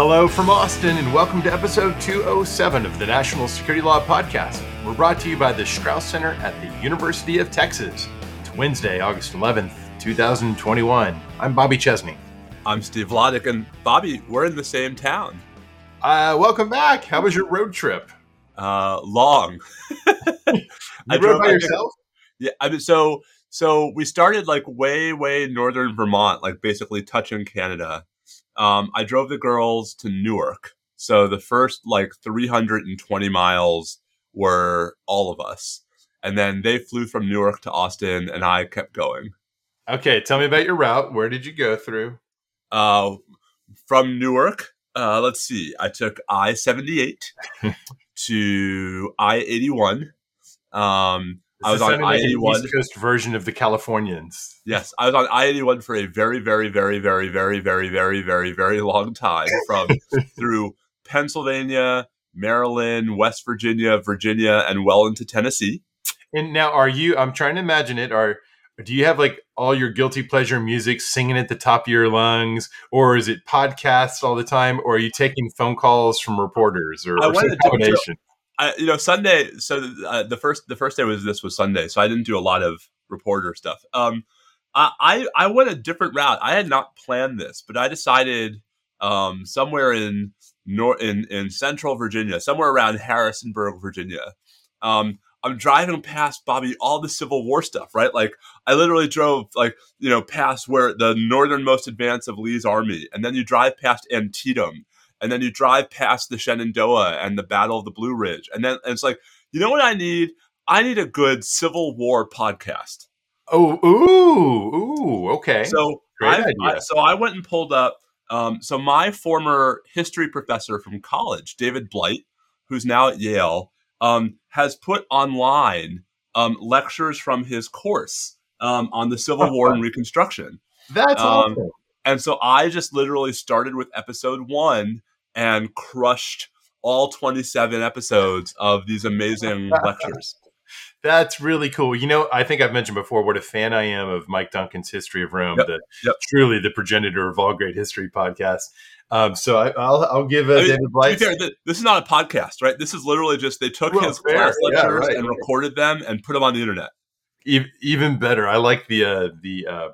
Hello from Austin, and welcome to episode 207 of the National Security Law Podcast. We're brought to you by the Strauss Center at the University of Texas. It's Wednesday, August 11th, 2021. I'm Bobby Chesney. I'm Steve Vladeck, and Bobby, we're in the same town. Uh, welcome back. How was your road trip? Uh, long. you I rode by yourself? Yeah, I mean, so so we started like way way northern Vermont, like basically touching Canada. Um, I drove the girls to Newark, so the first like 320 miles were all of us, and then they flew from Newark to Austin, and I kept going. Okay, tell me about your route. Where did you go through? Uh, from Newark, uh, let's see. I took I 78 to I 81. Um, I was on I eighty one East Coast version of the Californians. Yes, I was on I eighty one for a very, very, very, very, very, very, very, very, very long time from through Pennsylvania, Maryland, West Virginia, Virginia, and well into Tennessee. And now, are you? I'm trying to imagine it. Are do you have like all your guilty pleasure music singing at the top of your lungs, or is it podcasts all the time, or are you taking phone calls from reporters, or, or some combination? I, you know, Sunday. So uh, the first the first day was this was Sunday, so I didn't do a lot of reporter stuff. Um, I, I I went a different route. I had not planned this, but I decided um, somewhere in nor in in central Virginia, somewhere around Harrisonburg, Virginia. Um, I'm driving past Bobby all the Civil War stuff, right? Like I literally drove like you know past where the northernmost advance of Lee's army, and then you drive past Antietam, and then you drive past the Shenandoah and the Battle of the Blue Ridge, and then and it's like, you know what I need? I need a good Civil War podcast. Oh, ooh, ooh, okay. So I, I, so I went and pulled up. Um, so my former history professor from college, David Blight, who's now at Yale, um, has put online um, lectures from his course um, on the Civil War and Reconstruction. That's um, awesome. And so I just literally started with episode one and crushed all 27 episodes of these amazing lectures. That's really cool. You know, I think I've mentioned before what a fan I am of Mike Duncan's History of Rome, yep, the yep. truly the progenitor of all great history podcasts. Um, so I, will I'll give uh, I mean, David Blight. Fair, this is not a podcast, right? This is literally just they took well, his fair. class lectures yeah, right, and recorded them and put them on the internet. Even better, I like the uh, the uh,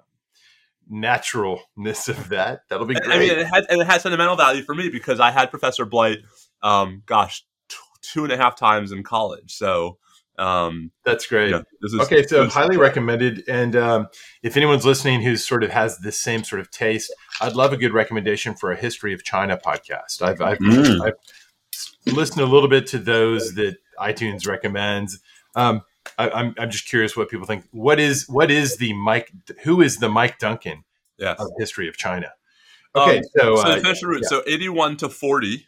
naturalness of that. That'll be great. I mean, it has, and it had sentimental value for me because I had Professor Blight, um, gosh, t- two and a half times in college. So um, that's great. Know, is, okay, so highly recommended. And um, if anyone's listening who sort of has this same sort of taste, I'd love a good recommendation for a history of China podcast. I've, I've, mm. I've listened a little bit to those that iTunes recommends. Um, I, am I'm, I'm just curious what people think. What is what is the Mike? Who is the Mike Duncan yes. of history of China? Okay, um, so so, uh, route. Yeah. so 81 to 40,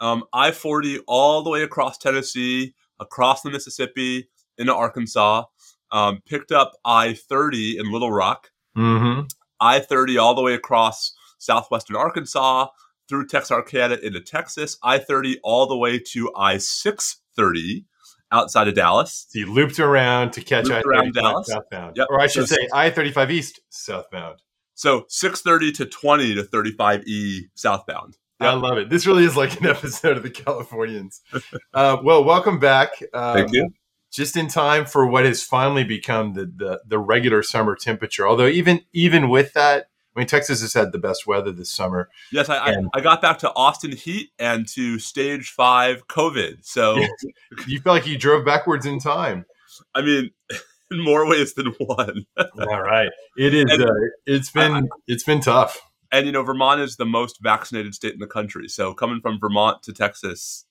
um, I 40 all the way across Tennessee, across the Mississippi into Arkansas. Um, picked up I 30 in Little Rock. Mm-hmm. I 30 all the way across southwestern Arkansas through Texarkana into Texas. I 30 all the way to I 630 outside of Dallas. So you looped around to catch I around Dallas southbound, yep. or I should so, say I thirty five east southbound. So six thirty to twenty to thirty five e southbound. Yep. I love it. This really is like an episode of the Californians. uh, well, welcome back. Um, Thank you. Just in time for what has finally become the, the the regular summer temperature. Although even even with that, I mean, Texas has had the best weather this summer. Yes, I, and, I, I, got back to Austin heat and to stage five COVID. So you feel like you drove backwards in time. I mean, in more ways than one. All right, it is. And, uh, it's been I, it's been tough. And you know, Vermont is the most vaccinated state in the country. So coming from Vermont to Texas,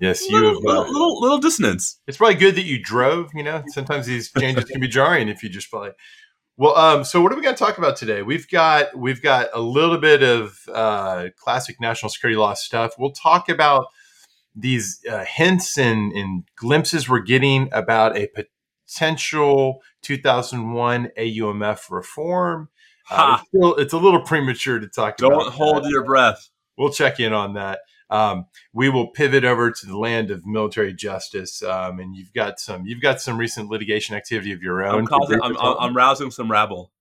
Yes, you little, have, uh, little, little, little dissonance. It's probably good that you drove. You know, sometimes these changes can be jarring if you just fly. Well, um, so what are we going to talk about today? We've got we've got a little bit of uh, classic national security law stuff. We'll talk about these uh, hints and, and, glimpses we're getting about a potential 2001 AUMF reform. Uh, it's, still, it's, a little premature to talk Don't about. Don't hold that. your breath. We'll check in on that. Um, we will pivot over to the land of military justice, um, and you've got some you've got some recent litigation activity of your own. I'm, causing, I'm, I'm rousing some rabble.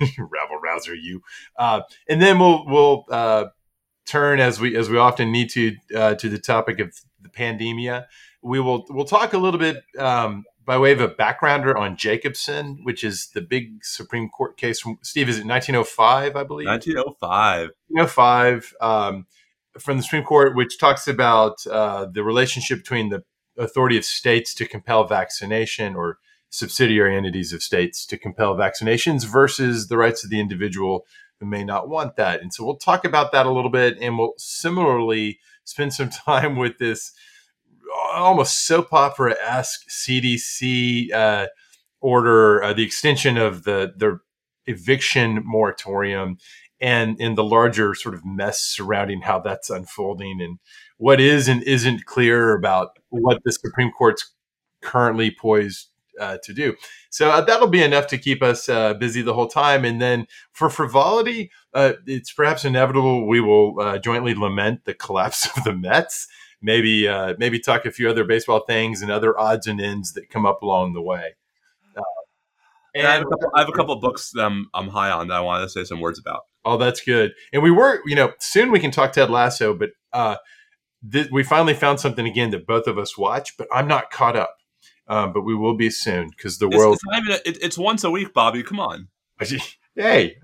rabble rouser, you. Uh, and then we'll we'll uh, turn as we as we often need to uh, to the topic of the pandemia. We will we'll talk a little bit um, by way of a backgrounder on Jacobson, which is the big Supreme Court case from Steve. Is it 1905? I believe 1905. 1905 um, from the Supreme Court, which talks about uh, the relationship between the authority of states to compel vaccination or subsidiary entities of states to compel vaccinations versus the rights of the individual who may not want that. And so we'll talk about that a little bit, and we'll similarly spend some time with this almost soap opera esque CDC uh, order, uh, the extension of the the eviction moratorium, and in the larger sort of mess surrounding how that's unfolding and what is and isn't clear about what the Supreme Court's currently poised uh, to do. So uh, that'll be enough to keep us uh, busy the whole time. And then for frivolity, uh, it's perhaps inevitable we will uh, jointly lament the collapse of the Mets. Maybe uh, maybe talk a few other baseball things and other odds and ends that come up along the way. and I have, couple, I have, a couple, of books that I'm, I'm high on that I wanted to say some words about. Oh, that's good. And we were, you know, soon we can talk Ted Lasso, but th- we finally found something again that both of us watch, but I'm not caught up. Um, but we will be soon because the it's, world. It's, even a, it, it's, once a week, Bobby. Come on. hey,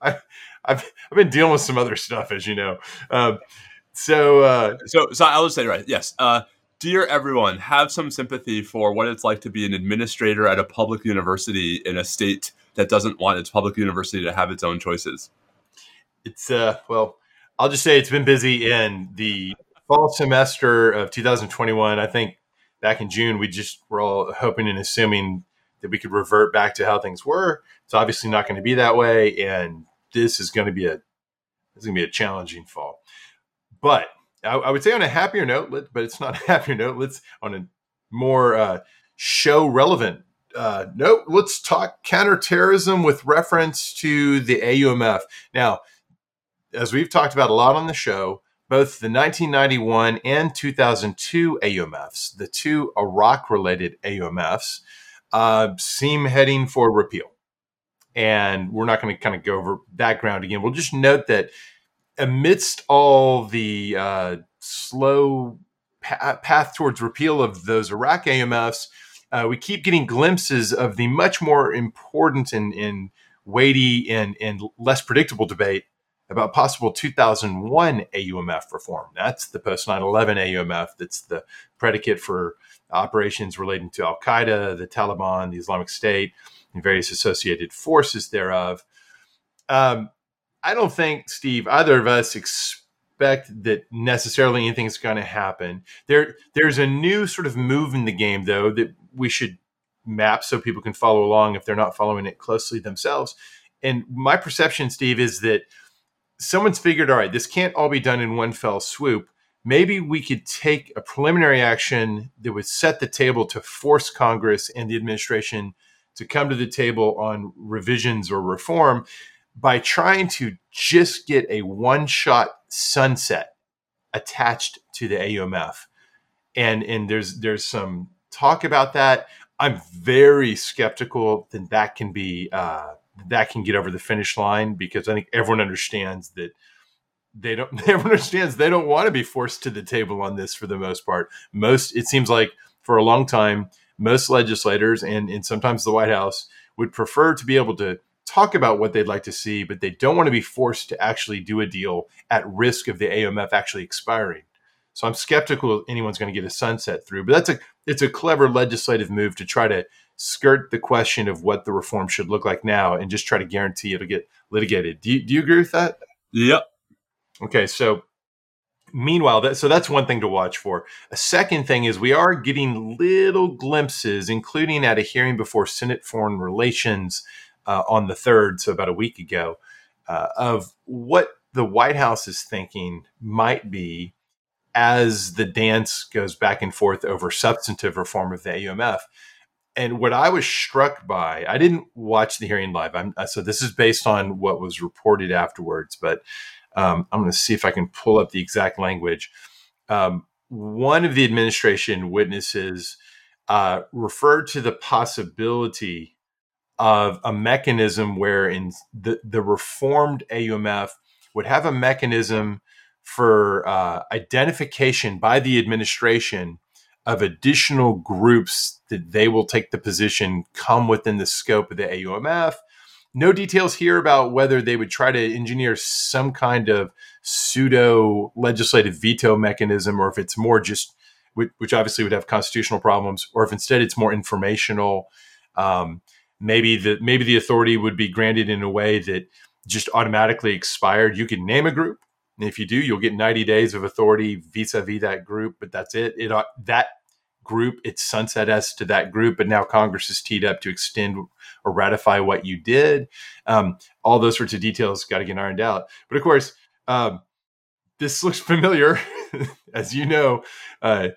I, have I've been dealing with some other stuff, as you know. Um, so, uh, so, so I'll just say right. Yes. Uh, dear everyone, have some sympathy for what it's like to be an administrator at a public university in a state that doesn't want its public university to have its own choices. It's uh, well, I'll just say it's been busy in the fall semester of 2021. I think back in June, we just were all hoping and assuming that we could revert back to how things were. It's obviously not going to be that way, and this is going to be a it's going to be a challenging fall. But I, I would say on a happier note, but it's not a happier note. Let's on a more uh, show relevant uh, note. Let's talk counterterrorism with reference to the AUMF. Now, as we've talked about a lot on the show, both the 1991 and 2002 AUMFs, the two Iraq related AUMFs, uh, seem heading for repeal. And we're not going to kind of go over that ground again. We'll just note that amidst all the uh, slow pa- path towards repeal of those Iraq AUMFs, uh, we keep getting glimpses of the much more important and, and weighty and, and less predictable debate about possible 2001 AUMF reform. That's the post 9 11 AUMF that's the predicate for operations relating to Al Qaeda, the Taliban, the Islamic State, and various associated forces thereof. Um, I don't think, Steve, either of us expect that necessarily anything's going to happen. There, there's a new sort of move in the game, though, that we should map so people can follow along if they're not following it closely themselves. And my perception, Steve, is that someone's figured, all right, this can't all be done in one fell swoop. Maybe we could take a preliminary action that would set the table to force Congress and the administration to come to the table on revisions or reform by trying to just get a one shot sunset attached to the AUMF. And, and there's there's some talk about that. I'm very skeptical that that can be uh, that can get over the finish line because I think everyone understands that they don't everyone understands they don't want to be forced to the table on this for the most part. Most it seems like for a long time, most legislators and, and sometimes the White House would prefer to be able to talk about what they'd like to see, but they don't want to be forced to actually do a deal at risk of the AMF actually expiring. So I'm skeptical anyone's going to get a sunset through, but that's a it's a clever legislative move to try to skirt the question of what the reform should look like now and just try to guarantee it'll get litigated. Do you, do you agree with that? Yep. Okay, so meanwhile, that, so that's one thing to watch for. A second thing is we are getting little glimpses, including at a hearing before Senate Foreign Relations uh, on the third, so about a week ago, uh, of what the White House is thinking might be as the dance goes back and forth over substantive reform of the AUMF and what I was struck by, I didn't watch the hearing live. I'm, uh, so this is based on what was reported afterwards, but um, I'm going to see if I can pull up the exact language. Um, one of the administration witnesses uh, referred to the possibility of a mechanism where in the, the reformed AUMF would have a mechanism for uh, identification by the administration of additional groups that they will take the position come within the scope of the AUMF. No details here about whether they would try to engineer some kind of pseudo legislative veto mechanism or if it's more just, which obviously would have constitutional problems, or if instead it's more informational. Um, maybe the maybe the authority would be granted in a way that just automatically expired. You can name a group, and if you do, you'll get 90 days of authority vis-a-vis that group. But that's it. It uh, that group it's sunset to that group, but now Congress is teed up to extend or ratify what you did. Um, all those sorts of details got to get ironed out. But of course, um, this looks familiar, as you know, uh,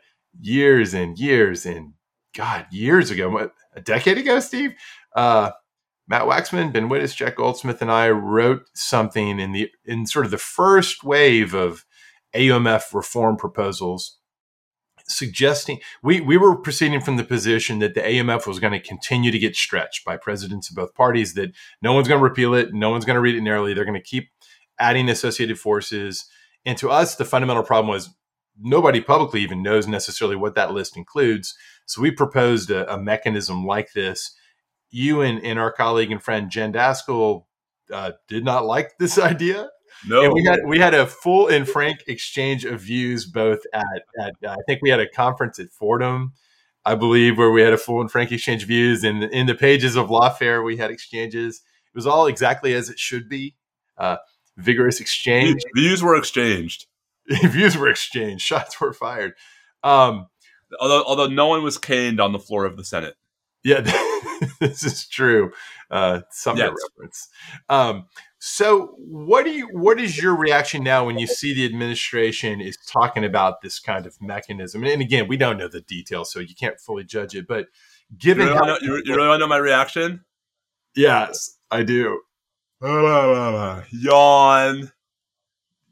years and years and God, years ago, what, a decade ago, Steve. Uh, Matt Waxman, Ben Wittes, Jack Goldsmith, and I wrote something in the in sort of the first wave of AUMF reform proposals, suggesting we we were proceeding from the position that the AUMF was going to continue to get stretched by presidents of both parties. That no one's going to repeal it, no one's going to read it narrowly. They're going to keep adding associated forces. And to us, the fundamental problem was nobody publicly even knows necessarily what that list includes. So we proposed a, a mechanism like this you and, and our colleague and friend Jen Daskal uh, did not like this idea. No, and we had we had a full and frank exchange of views both at, at uh, I think we had a conference at Fordham, I believe, where we had a full and frank exchange of views. And in the pages of Lawfare, we had exchanges. It was all exactly as it should be. Uh, vigorous exchange. Views were exchanged. views were exchanged. Shots were fired. Um, although although no one was caned on the floor of the Senate. Yeah, this is true. Uh, Sumner yes. reference. Um, so, what do you? What is your reaction now when you see the administration is talking about this kind of mechanism? And again, we don't know the details, so you can't fully judge it. But given, you really, know, you, you really want to know my reaction? Yes, I do. Yawn.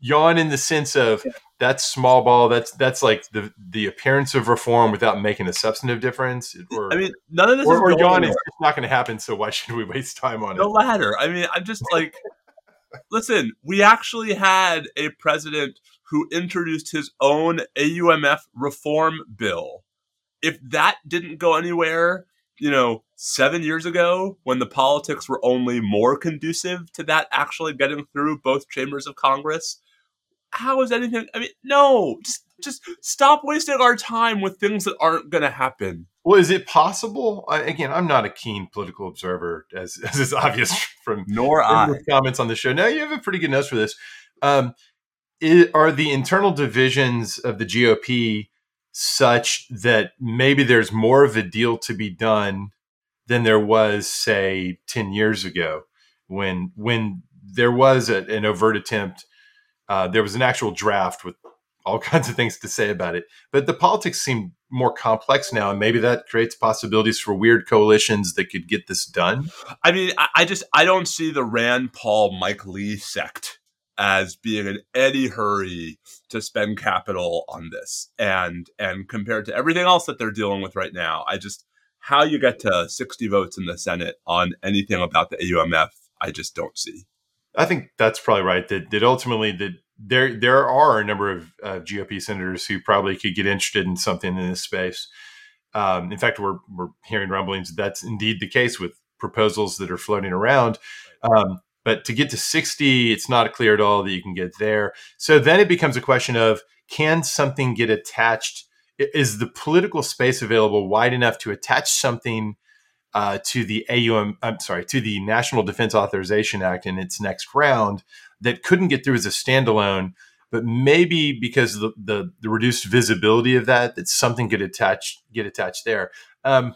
Yawn in the sense of that's small ball. That's that's like the the appearance of reform without making a substantive difference. Or, I mean, none of this or, is or yawn is not going to happen. So why should we waste time on the it? The latter. I mean, I'm just like, listen. We actually had a president who introduced his own AUMF reform bill. If that didn't go anywhere, you know, seven years ago, when the politics were only more conducive to that actually getting through both chambers of Congress how is anything? I mean, no, just just stop wasting our time with things that aren't going to happen. Well, is it possible? I, again, I'm not a keen political observer, as, as is obvious from nor I comments on the show. Now you have a pretty good nose for this. Um, it, are the internal divisions of the GOP such that maybe there's more of a deal to be done than there was, say, ten years ago, when when there was a, an overt attempt uh, there was an actual draft with all kinds of things to say about it. But the politics seem more complex now, and maybe that creates possibilities for weird coalitions that could get this done. I mean, I, just I don't see the Rand Paul Mike Lee sect as being in any hurry to spend capital on this, and and compared to everything else that they're dealing with right now, I just how you get to 60 votes in the Senate on anything about the AUMF, I just don't see. I think that's probably right. That that ultimately that there there are a number of uh, GOP senators who probably could get interested in something in this space. Um, in fact, we're we're hearing rumblings that's indeed the case with proposals that are floating around. Um, but to get to 60, it's not clear at all that you can get there. So then it becomes a question of can something get attached? Is the political space available wide enough to attach something uh, to the AUM, I'm sorry, to the National Defense Authorization Act in its next round that couldn't get through as a standalone, but maybe because the, the, the reduced visibility of that, that something could attach get attached there. Um,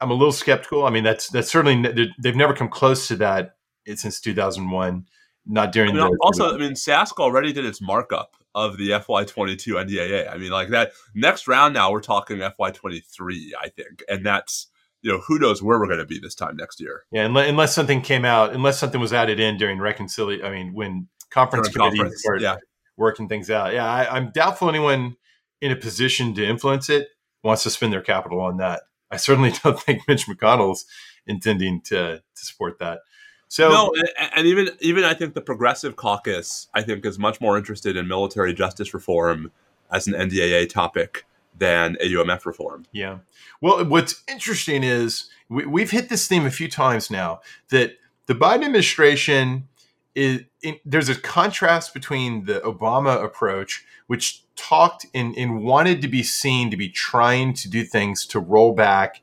I'm a little skeptical. I mean, that's that's certainly they've never come close to that since 2001. Not during I mean, the also. I mean, SASC already did its markup of the FY22 NDAA. I mean, like that next round now we're talking FY23, I think, and that's you know, who knows where we're going to be this time next year. Yeah, unless, unless something came out, unless something was added in during reconciliation. I mean, when conference During committees conference, yeah. working things out. Yeah, I, I'm doubtful anyone in a position to influence it wants to spend their capital on that. I certainly don't think Mitch McConnell's intending to to support that. So no, and, and even even I think the Progressive Caucus I think is much more interested in military justice reform as an NDAA topic than AUMF reform. Yeah. Well, what's interesting is we, we've hit this theme a few times now that the Biden administration is in, there's a contrast between the Obama approach, which talked and, and wanted to be seen to be trying to do things to roll back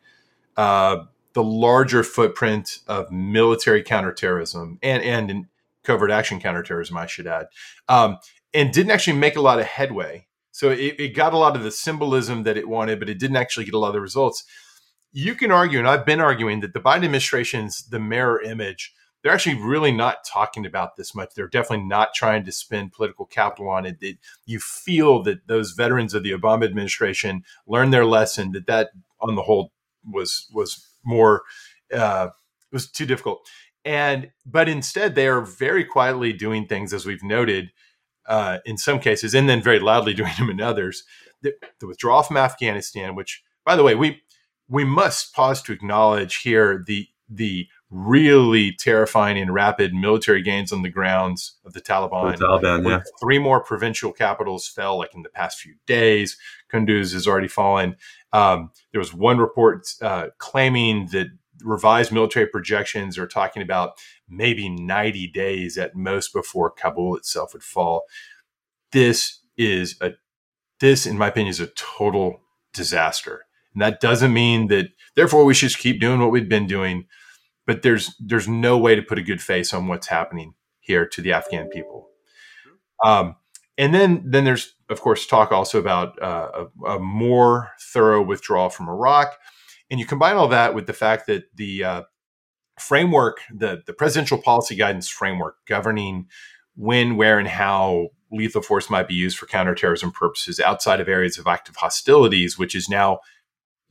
uh, the larger footprint of military counterterrorism and and covert action counterterrorism, I should add, um, and didn't actually make a lot of headway. So it, it got a lot of the symbolism that it wanted, but it didn't actually get a lot of the results. You can argue, and I've been arguing that the Biden administration's the mirror image. They're actually really not talking about this much. They're definitely not trying to spend political capital on it. it you feel that those veterans of the Obama administration learned their lesson. That that, on the whole, was was more uh, was too difficult. And but instead, they are very quietly doing things, as we've noted, uh, in some cases, and then very loudly doing them in others. The, the, withdrawal from Afghanistan, which, by the way, we we must pause to acknowledge here the the really terrifying and rapid military gains on the grounds of the Taliban. The Taliban, yeah. Three more provincial capitals fell like in the past few days. Kunduz has already fallen. Um, there was one report uh, claiming that revised military projections are talking about maybe 90 days at most before Kabul itself would fall. This is a this, in my opinion, is a total disaster. And that doesn't mean that therefore we should keep doing what we've been doing. But there's there's no way to put a good face on what's happening here to the Afghan people. Um, and then then there's of course talk also about uh, a, a, more thorough withdrawal from Iraq, and you combine all that with the fact that the uh, framework, the the presidential policy guidance framework governing when, where, and how lethal force might be used for counterterrorism purposes outside of areas of active hostilities, which is now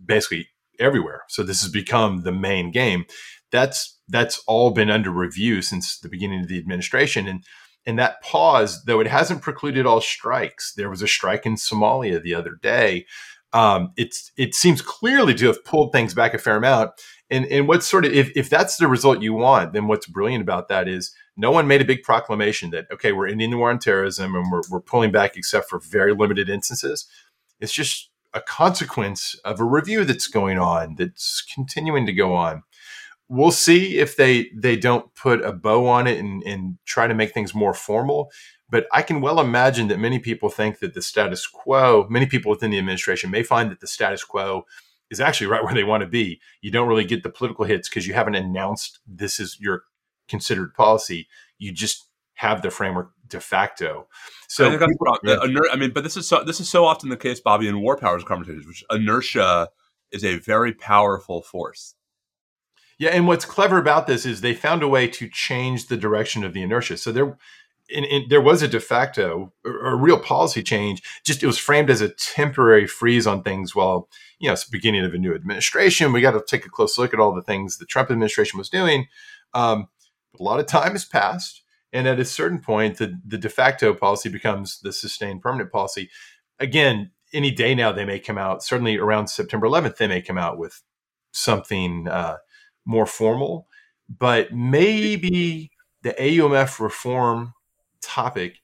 basically everywhere. So this has become the main game. That's that's all been under review since the beginning of the administration, and and that pause, though it hasn't precluded all strikes. There was a strike in Somalia the other day. Um, it's it seems clearly to have pulled things back a fair amount. And and what's sort of if, if that's the result you want, then what's brilliant about that is no one made a big proclamation that okay, we're ending the war on terrorism and we're we're pulling back except for very limited instances. It's just a consequence of a review that's going on, that's continuing to go on we'll see if they they don't put a bow on it and, and try to make things more formal. But I can well imagine that many people think that the status quo, many people within the administration may find that the status quo is actually right where they want to be. You don't really get the political hits because you haven't announced this is your considered policy. You just have the framework de facto. So, I, people, I mean, but this is so this is so often the case, Bobby, in war powers conversations, which inertia is a very powerful force. Yeah, and what's clever about this is they found a way to change the direction of the inertia. So there, in, in, there was a de facto, a, real policy change. Just it was framed as a temporary freeze on things while you know it's the beginning of a new administration. We got to take a close look at all the things the Trump administration was doing. Um, a lot of time has passed, and at a certain point, the the de facto policy becomes the sustained permanent policy. Again, any day now they may come out. Certainly around September 11th, they may come out with something. Uh, more formal, but maybe the AUMF reform topic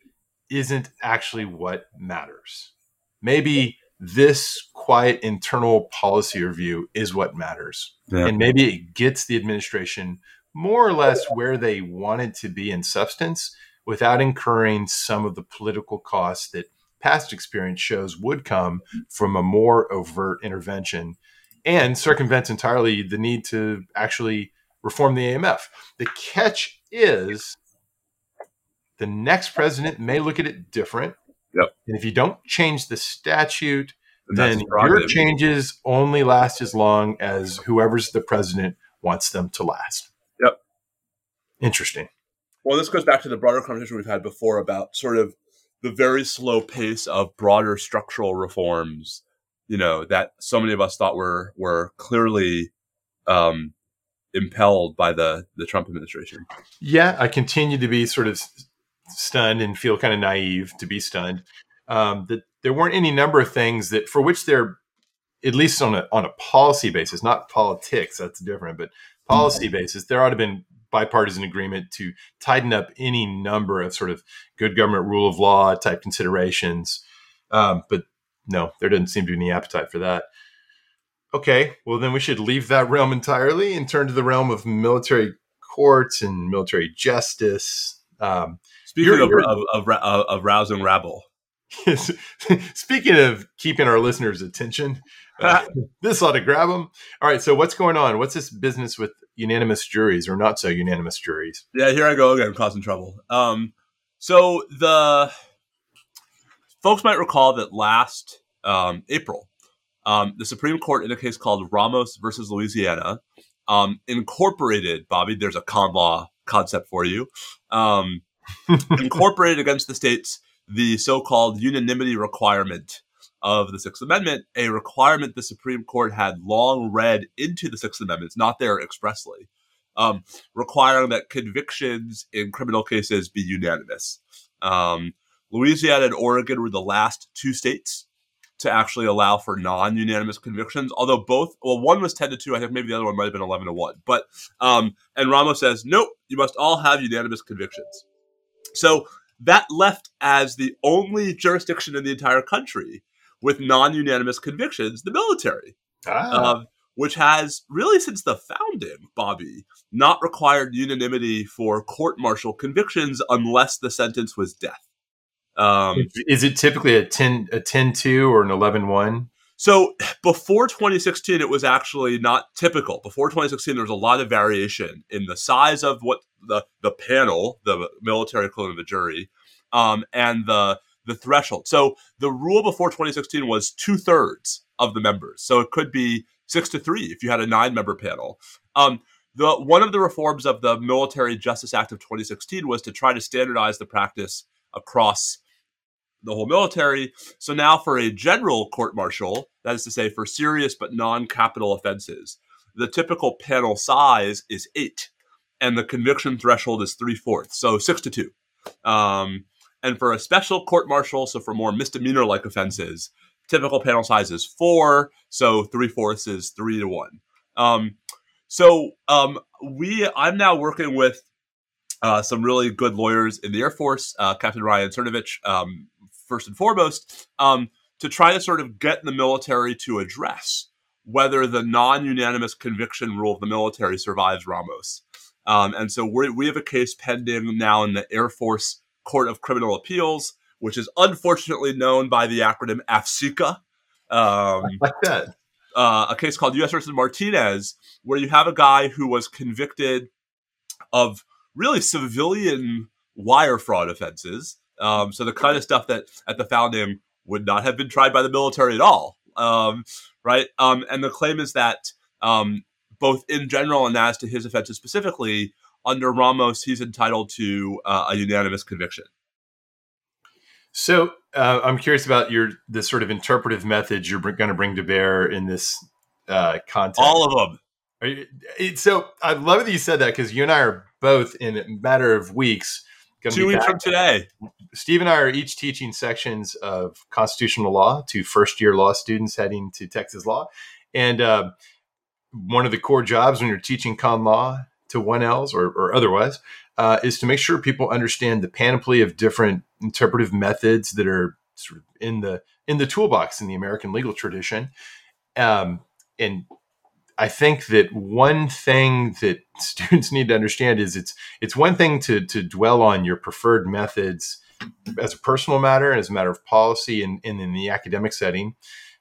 isn't actually what matters. Maybe this quiet internal policy review is what matters. Yeah. And maybe it gets the administration more or less where they wanted to be in substance without incurring some of the political costs that past experience shows would come from a more overt intervention and circumvents entirely the need to actually reform the AMF. The catch is the next president may look at it different. Yep. And if you don't change the statute, then your changes only last as long as whoever's the president wants them to last. Yep. Interesting. Well, this goes back to the broader conversation we've had before about sort of the very slow pace of broader structural reforms you know that so many of us thought were were clearly um, impelled by the the Trump administration. Yeah, I continue to be sort of stunned and feel kind of naive to be stunned um, that there weren't any number of things that for which they're at least on a on a policy basis, not politics. That's different, but policy mm-hmm. basis, there ought to have been bipartisan agreement to tighten up any number of sort of good government rule of law type considerations. Um, but no, there doesn't seem to be any appetite for that. Okay, well, then we should leave that realm entirely and turn to the realm of military courts and military justice. Um, Speaking of, of, of, of, rousing rabble. Speaking of keeping our listeners' attention, uh, this ought to grab them. All right, so what's going on? What's this business with unanimous juries or not so unanimous juries? Yeah, here I go again, causing trouble. Um, so the folks might recall that last um, April, um, the Supreme Court, in a case called Ramos versus Louisiana, um, incorporated, Bobby, there's a con law concept for you, um, incorporated against the states the so called unanimity requirement of the Sixth Amendment, a requirement the Supreme Court had long read into the Sixth Amendment, it's not there expressly, um, requiring that convictions in criminal cases be unanimous. Um, Louisiana and Oregon were the last two states to actually allow for non-unanimous convictions. Although both, well, one was ten to two. I think maybe the other one might have been eleven to one. But um, and Ramos says, nope, you must all have unanimous convictions. So that left as the only jurisdiction in the entire country with non-unanimous convictions the military. Ah. Um, which has really since the founding, Bobby, not required unanimity for court martial convictions unless the sentence was death. Um, is it typically a 10 a 10 2 or an 11 1? So before 2016, it was actually not typical. Before 2016, there was a lot of variation in the size of what the, the panel, the military equivalent of a jury, um, and the the threshold. So the rule before 2016 was two thirds of the members. So it could be six to three if you had a nine member panel. Um, the one of the reforms of the Military Justice Act of 2016 was to try to standardize the practice across the whole military. So now for a general court martial, that is to say for serious but non-capital offenses, the typical panel size is eight, and the conviction threshold is three fourths, so six to two. Um, and for a special court martial, so for more misdemeanor-like offenses, typical panel size is four, so three fourths is three to one. Um, so um, we, I'm now working with uh, some really good lawyers in the Air Force, uh, Captain Ryan Cernovich, um, first and foremost, um, to try to sort of get the military to address whether the non unanimous conviction rule of the military survives Ramos. Um, and so we have a case pending now in the Air Force Court of Criminal Appeals, which is unfortunately known by the acronym AFCICA. Um, like that. Uh, a case called U.S. versus Martinez, where you have a guy who was convicted of really civilian wire fraud offenses um, so the kind of stuff that at the founding would not have been tried by the military at all, um, right? Um, and the claim is that um, both in general and as to his offenses specifically, under Ramos, he's entitled to uh, a unanimous conviction. So uh, I'm curious about your the sort of interpretive methods you're going to bring to bear in this uh, context. All of them. You, so I love that you said that because you and I are both in a matter of weeks Two weeks from today. Steve and I are each teaching sections of constitutional law to first year law students heading to Texas law. And uh, one of the core jobs when you're teaching con law to 1Ls or, or otherwise uh, is to make sure people understand the panoply of different interpretive methods that are sort of in the in the toolbox in the American legal tradition. Um, and I think that one thing that students need to understand is it's it's one thing to to dwell on your preferred methods as a personal matter and as a matter of policy and, and in the academic setting.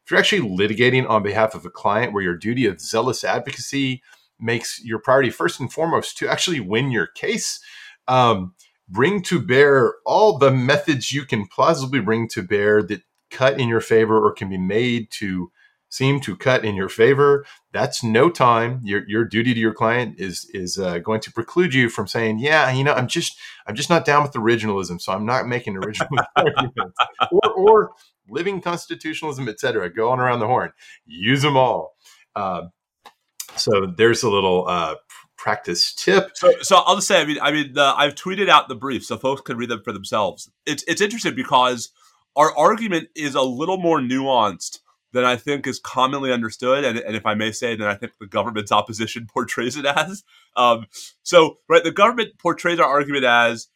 If you're actually litigating on behalf of a client where your duty of zealous advocacy makes your priority first and foremost to actually win your case, um, bring to bear all the methods you can plausibly bring to bear that cut in your favor or can be made to seem to cut in your favor, that's no time. Your your duty to your client is is uh, going to preclude you from saying, "Yeah, you know, I'm just I'm just not down with originalism, so I'm not making original arguments," or, or living constitutionalism, etc. Go on around the horn, use them all. Uh, so there's a little uh, practice tip. So, so I'll just say, I mean, I mean, I've tweeted out the brief so folks can read them for themselves. It's it's interesting because our argument is a little more nuanced than I think is commonly understood, and, and if I may say, than I think the government's opposition portrays it as. Um, so, right, the government portrays our argument as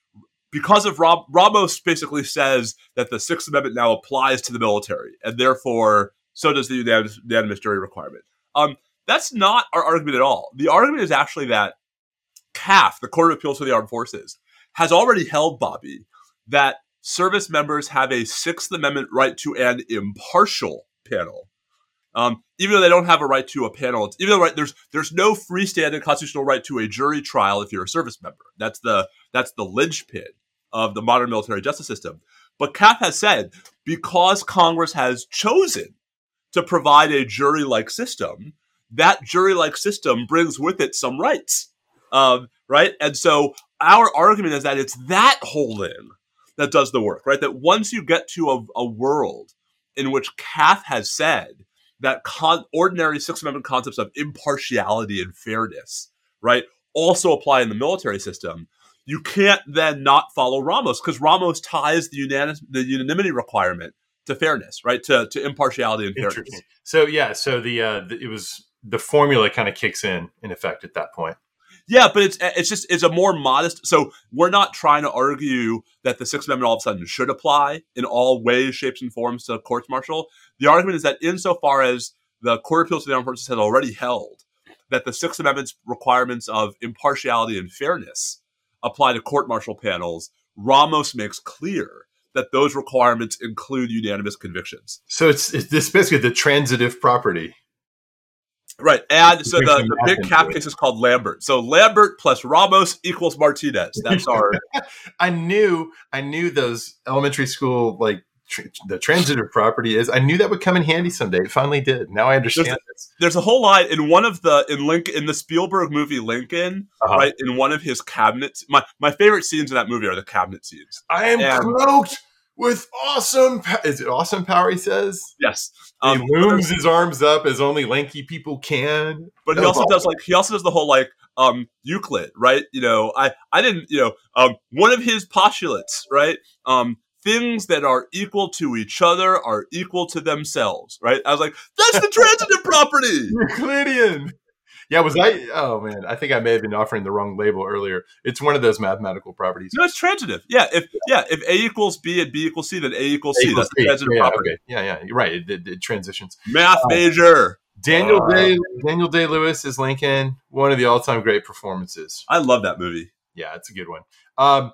because of Ramos basically says that the Sixth Amendment now applies to the military, and therefore so does the unanimous, unanimous jury requirement. Um, that's not our argument at all. The argument is actually that CAAF, the Court of Appeals for the Armed Forces, has already held, Bobby, that service members have a Sixth Amendment right to an impartial panel. Um, even though they don't have a right to a panel, even though right there's there's no freestanding constitutional right to a jury trial if you're a service member. That's the that's the linchpin of the modern military justice system. But CAAF has said because Congress has chosen to provide a jury-like system, that jury-like system brings with it some rights, um, right? And so our argument is that it's that holding that does the work, right? That once you get to a, a world in which CAAF has said that con- ordinary Sixth Amendment concepts of impartiality and fairness, right, also apply in the military system, you can't then not follow Ramos because Ramos ties the, unanim- the unanimity requirement to fairness, right, to, to impartiality and fairness. So yeah, so the, uh, the it was the formula kind of kicks in in effect at that point. Yeah, but it's it's just it's a more modest. So we're not trying to argue that the Sixth Amendment all of a sudden should apply in all ways, shapes, and forms to courts martial. The argument is that insofar as the Court of Appeals to the Armed Forces has already held that the Sixth Amendment's requirements of impartiality and fairness apply to court martial panels, Ramos makes clear that those requirements include unanimous convictions. So it's, it's this basically the transitive property. Right. And so the, the big CAAF case is called Lambert. So Lambert plus Ramos equals Martinez. That's our I knew I knew those elementary school like tr- the transitive property is. I knew that would come in handy someday. It finally did. Now I understand there's, this. There's a whole line in one of the in Link in the Spielberg movie Lincoln, uh-huh. right? In one of his cabinets. My my favorite scenes in that movie are the cabinet scenes. I am and, cloaked with awesome. Po- is it awesome power? He says. Yes. Um, he looms his arms up as only lanky people can. But he also does like he also does the whole like um Euclid, right? You know, I I didn't you know um one of his postulates, right? Um things that are equal to each other are equal to themselves, right? I was like, that's the transitive property. Euclidean. Yeah, was I? Oh man, I think I may have been offering the wrong label earlier. It's one of those mathematical properties. No, it's transitive. Yeah, if yeah, if A equals B and B equals C, then A equals C. That's the transitive yeah, property. Okay. Yeah, yeah, you're right. It, it, it transitions. Math uh, major. Daniel uh, Day Daniel Day Lewis is Lincoln. One of the all time great performances. I love that movie. Yeah, it's a good one. Um,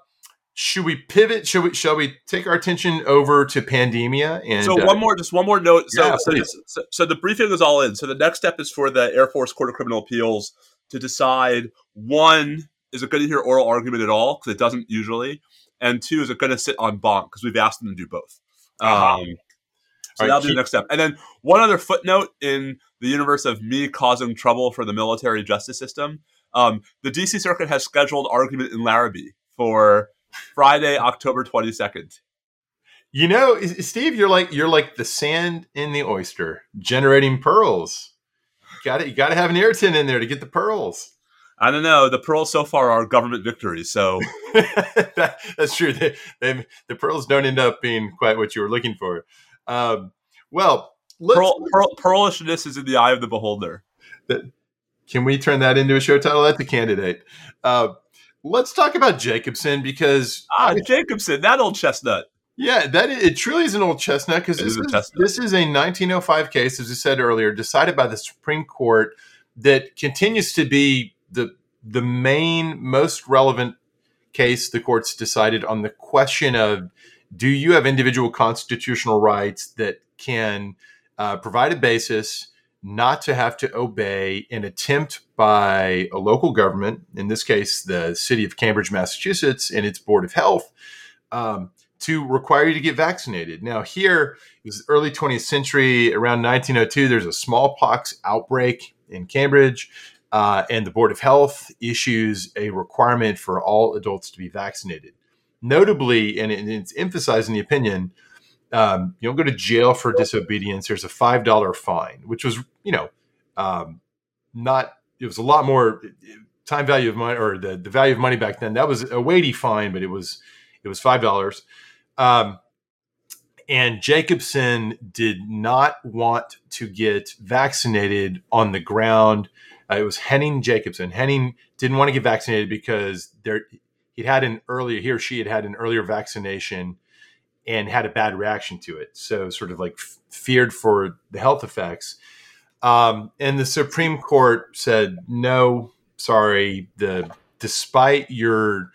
should we pivot? Should we? Shall we take our attention over to pandemia? And so one uh, more, just one more note. So, yeah, so, so, so, the briefing is all in. So the next step is for the Air Force Court of Criminal Appeals to decide one is it going to hear oral argument at all because it doesn't usually, and two is it going to sit en banc because we've asked them to do both. Uh-huh. Um, so right, that'll be the next step. And then one other footnote in the universe of me causing trouble for the military justice system. Um, the DC Circuit has scheduled argument in Larrabee for Friday, October 22nd. You know, Steve, you're like you're like the sand in the oyster, generating pearls. Got it. You got to have an irritant in there to get the pearls. I don't know. The pearls so far are government victories. So that, that's true. They, they, the pearls don't end up being quite what you were looking for. Um, well, Pearl, pearl, pearlishness is in the eye of the beholder. That, can we turn that into a show title? That's a candidate. Uh, let's talk about Jacobson because ah, Jacobson, that old chestnut. Yeah, that is, it truly is an old chestnut because this, is, this is a 1905 case, as I said earlier, decided by the Supreme Court that continues to be the the main, most relevant case the courts decided on the question of do you have individual constitutional rights that can uh, provide a basis not to have to obey an attempt by a local government, in this case, the city of Cambridge, Massachusetts, and its Board of Health, um, to require you to get vaccinated. Now, here is early 20th century, around 1902, there's a smallpox outbreak in Cambridge, uh, and the Board of Health issues a requirement for all adults to be vaccinated. Notably, and it's emphasized in the opinion, um, you don't go to jail for disobedience. There's a five dollar fine, which was you know um, not. It was a lot more time value of money or the, the value of money back then. That was a weighty fine, but it was it was five dollars. Um, and Jacobson did not want to get vaccinated on the ground. Uh, it was Henning Jacobson. Henning didn't want to get vaccinated because there he'd had an earlier he or she had had an earlier vaccination and had a bad reaction to it. So sort of like f- feared for the health effects. Um, and the Supreme Court said no, sorry. The despite your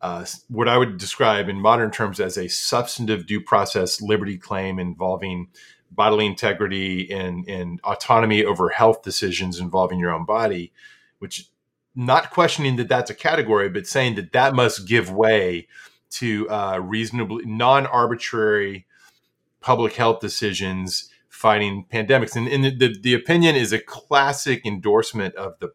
uh, what I would describe in modern terms as a substantive due process liberty claim involving bodily integrity and, and autonomy over health decisions involving your own body, which not questioning that that's a category, but saying that that must give way to uh, reasonably non arbitrary public health decisions fighting pandemics. And, and the, the, opinion is a classic endorsement of the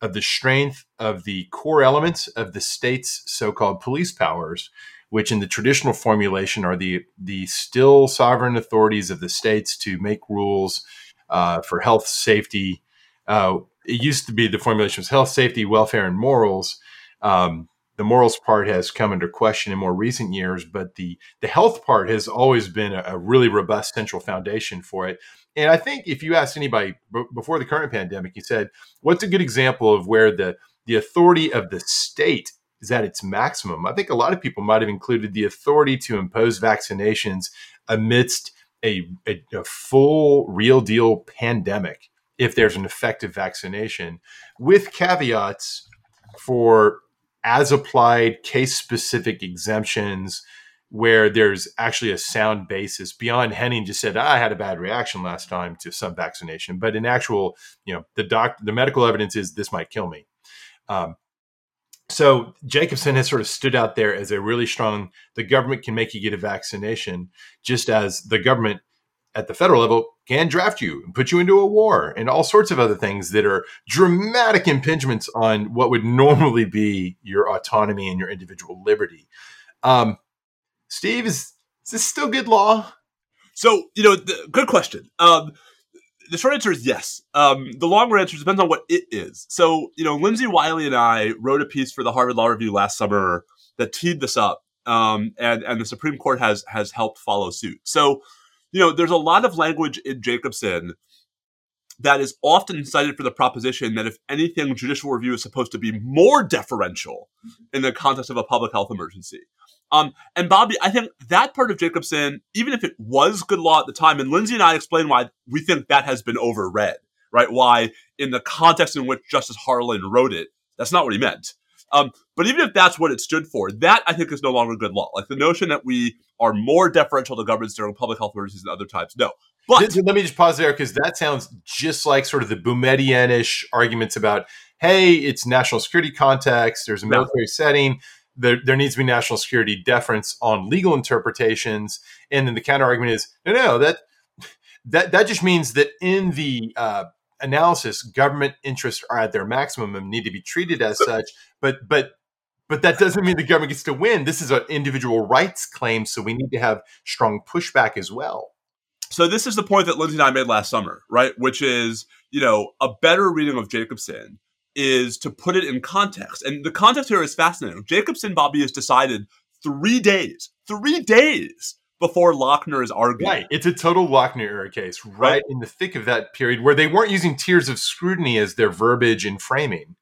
of the strength of the core elements of the state's so-called police powers, which in the traditional formulation are the the still sovereign authorities of the states to make rules uh, for health, safety. Uh, it used to be the formulation was health, safety, welfare, and morals. Um, the morals part has come under question in more recent years, but the the health part has always been a, a really robust central foundation for it. And I think if you asked anybody b- before the current pandemic, you said, "What's a good example of where the the authority of the state is at its maximum?" I think a lot of people might have included the authority to impose vaccinations amidst a, a, a full, real deal pandemic. If there's an effective vaccination, with caveats for as applied, case specific exemptions where there's actually a sound basis beyond Henning just said I had a bad reaction last time to some vaccination, but in actual, you know, the doc, the medical evidence is this might kill me. Um, so Jacobson has sort of stood out there as a really strong. The government can make you get a vaccination, just as the government at the federal level can draft you and put you into a war and all sorts of other things that are dramatic impingements on what would normally be your autonomy and your individual liberty. Um, Steve, is, is this still good law? So, you know, the, good question. Um, the short answer is yes. Um, the longer answer depends on what it is. So, you know, Lindsay Wiley and I wrote a piece for the Harvard Law Review last summer that teed this up, um, and and the Supreme Court has has helped follow suit. So, you know, there's a lot of language in Jacobson that is often cited for the proposition that if anything, judicial review is supposed to be more deferential in the context of a public health emergency. Um, and Bobby, I think that part of Jacobson, even if it was good law at the time, and Lindsay and I explain why we think that has been overread, right? Why, in the context in which Justice Harlan wrote it, that's not what he meant. Um, but even if that's what it stood for, that I think is no longer good law. Like the notion that we are more deferential to governments during public health emergencies than other times, no. But let me just pause there because that sounds just like sort of the Boumediene-ish arguments about, hey, it's national security context, there's a military setting there, there needs to be national security deference on legal interpretations. And then the counter argument is no, no, that that that just means that in the uh, analysis, government interests are at their maximum and need to be treated as such. But but but that doesn't mean the government gets to win. This is an individual rights claim, so we need to have strong pushback as well. So this is the point that Lindsay and I made last summer, right? Which is, you know, a better reading of Jacobson is to put it in context. And the context here is fascinating. Jacobson Bobby has decided three days, three days before Lochner is arguing. Right. It's a total Lochner era case, right, right, in the thick of that period where they weren't using tiers of scrutiny as their verbiage and framing.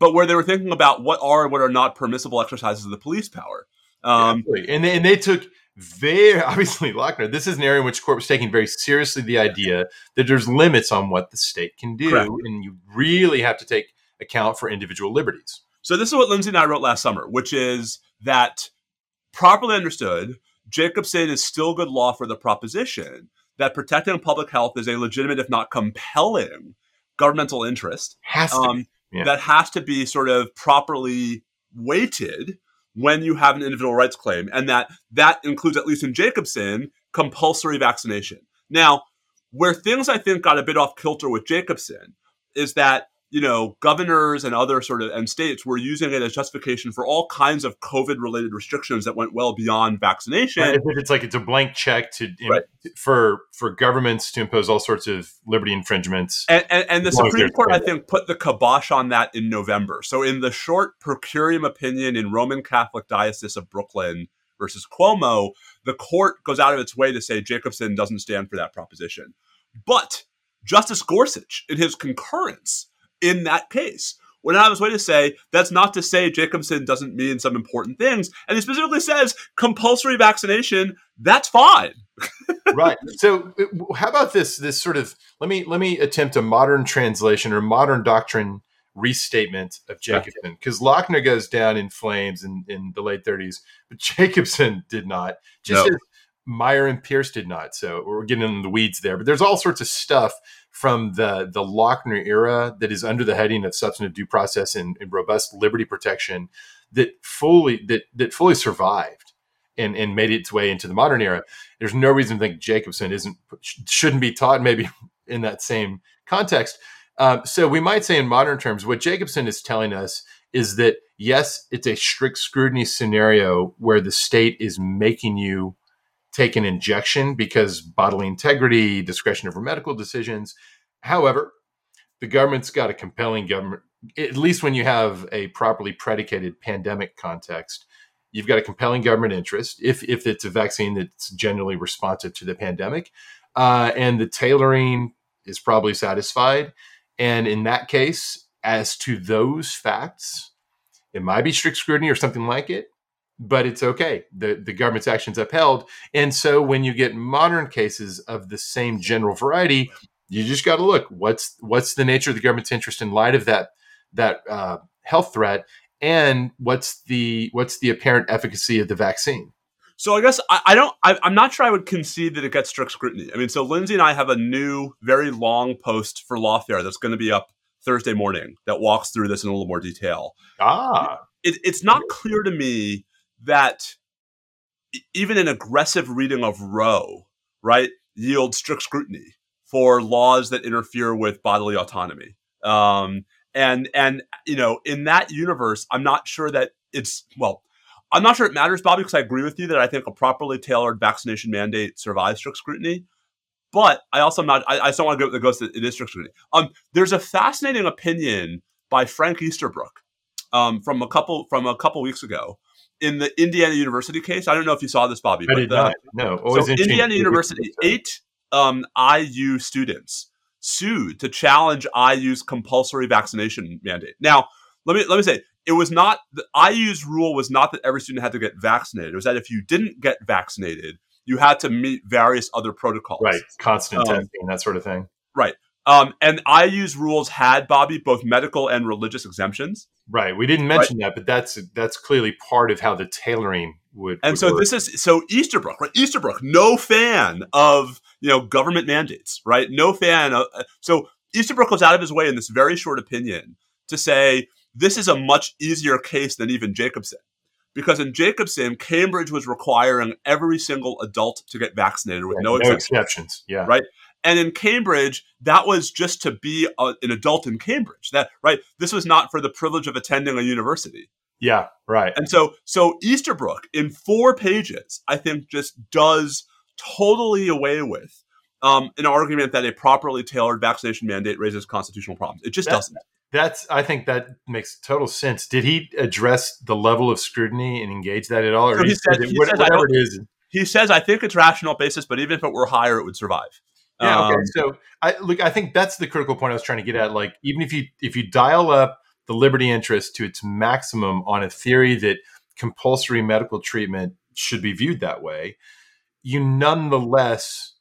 But where they were thinking about what are and what are not permissible exercises of the police power. Um, and, they, and they took very obviously Lochner. This is an area in which court was taking very seriously the idea that there's limits on what the state can do, correct. and you really have to take account for individual liberties. So this is what Lindsay and I wrote last summer, which is that properly understood, Jacobson is still good law for the proposition that protecting public health is a legitimate, if not compelling, governmental interest. Has um, yeah. That has to be sort of properly weighted when you have an individual rights claim, and that that includes, at least in Jacobson, compulsory vaccination. Now, where things I think got a bit off kilter with Jacobson is that you know, governors and other sort of and states were using it as justification for all kinds of COVID related restrictions that went well beyond vaccination. Right. It's like it's a blank check to right. for for governments to impose all sorts of liberty infringements. And, and, and the Supreme Court, I think, put the kibosh on that in November. So in the short per curiam opinion in Roman Catholic Diocese of Brooklyn versus Cuomo, the court goes out of its way to say Jacobson doesn't stand for that proposition. But Justice Gorsuch, in his concurrence in that case, out of his way to say that's not to say Jacobson doesn't mean some important things. And he specifically says compulsory vaccination, that's fine. right. So how about this this sort of let me let me attempt a modern translation or modern doctrine restatement of Jacobson because Lochner goes down in flames in, in the late 30s, but Jacobson did not. Just no. as Meyer and Pierce did not. So we're getting in the weeds there. But there's all sorts of stuff from the the Lochner era that is under the heading of substantive due process and, and robust liberty protection that fully that that fully survived and, and made its way into the modern era. There's no reason to think Jacobson isn't shouldn't be taught maybe in that same context. Um, so we might say in modern terms, what Jacobson is telling us is that yes, it's a strict scrutiny scenario where the state is making you take an injection because bodily integrity, discretion over medical decisions. However, the government's got a compelling government, at least when you have a properly predicated pandemic context, you've got a compelling government interest if, if it's a vaccine that's generally responsive to the pandemic. Uh, and the tailoring is probably satisfied. And in that case, as to those facts, it might be strict scrutiny or something like it, but it's okay. The, the government's actions upheld. And so when you get modern cases of the same general variety, you just got to look what's what's the nature of the government's interest in light of that that uh, health threat, and what's the what's the apparent efficacy of the vaccine. So I guess I, I don't. I, am not sure I would concede that it gets strict scrutiny. I mean, so Lindsay and I have a new, very long post for Lawfare that's going to be up Thursday morning that walks through this in a little more detail. Ah, it, it's not clear to me that even an aggressive reading of Roe, right, yields strict scrutiny for laws that interfere with bodily autonomy. Um, and and you know, in that universe, I'm not sure that it's well. I'm not sure it matters, Bobby, because I agree with you that I think a properly tailored vaccination mandate survives strict scrutiny. But I also am not. I, I don't want to go that goes to it is strict scrutiny. Um, there's a fascinating opinion by Frank Easterbrook um, from a couple from a couple weeks ago in the Indiana University case. I don't know if you saw this, Bobby. I did the, not. No. so Indiana University, eight um, IU students sued to challenge IU's compulsory vaccination mandate. Now, let me let me say it was not the IU's rule was not that every student had to get vaccinated. It was that if you didn't get vaccinated, you had to meet various other protocols. Right, constant um, testing, that sort of thing. Right. Um, and IU's rules had Bobby both medical and religious exemptions. Right. We didn't mention right. that, but that's that's clearly part of how the tailoring would. And would so work. this is so Easterbrook, right? Easterbrook, no fan of you know government mandates, right? No fan. Of, so Easterbrook goes out of his way in this very short opinion to say this is a much easier case than even Jacobson. Because in Jacobson, Cambridge was requiring every single adult to get vaccinated with right, no, no exceptions. exceptions. Yeah. Right. And in Cambridge, that was just to be a, an adult in Cambridge. That right. This was not for the privilege of attending a university. Yeah, right. And so, so Easterbrook in four pages, I think, just does totally away with um, an argument that a properly tailored vaccination mandate raises constitutional problems. It just doesn't. That's I think that makes total sense. Did he address the level of scrutiny and engage that at all, or so he, he, said, he whatever, says, whatever it is? He says, "I think it's rational basis, but even if it were higher, it would survive." Yeah. Okay. Um, so I look. I think that's the critical point I was trying to get at. Like, even if you if you dial up the liberty interest to its maximum on a theory that compulsory medical treatment should be viewed that way, you nonetheless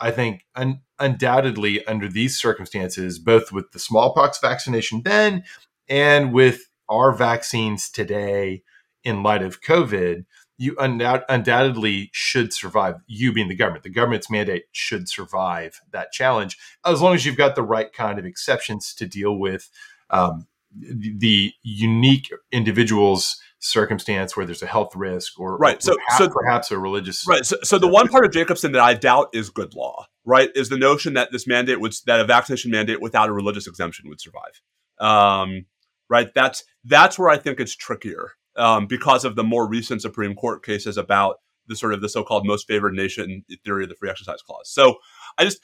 I think un- undoubtedly under these circumstances, both with the smallpox vaccination then and with our vaccines today in light of COVID, you undoubtedly should survive. You being the government, the government's mandate should survive that challenge as long as you've got the right kind of exceptions to deal with um, the unique individuals circumstance where there's a health risk or right or so perhaps, so perhaps a religious right so, so the one part of jacobson that i doubt is good law right is the notion that this mandate would that a vaccination mandate without a religious exemption would survive um, right that's that's where i think it's trickier um, because of the more recent supreme court cases about the sort of the so-called most favored nation theory of the free exercise clause so i just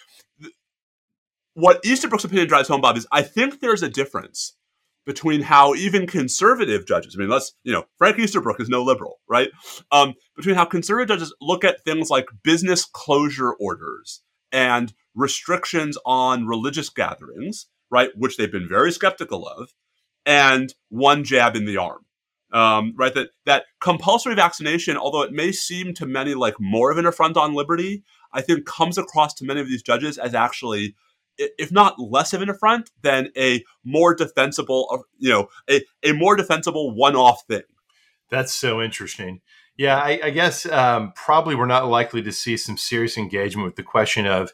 what easterbrook's opinion drives home bob is i think there's a difference between how even conservative judges, I mean, let's, you know, Frank Easterbrook is no liberal, right? Um, between how conservative judges look at things like business closure orders and restrictions on religious gatherings, right, which they've been very skeptical of, and one jab in the arm. Um, right, that that compulsory vaccination, although it may seem to many like more of an affront on liberty, I think comes across to many of these judges as actually if not less of an affront, than a more defensible, you know, a, a more defensible one-off thing. That's so interesting. Yeah, I, I guess um, probably we're not likely to see some serious engagement with the question of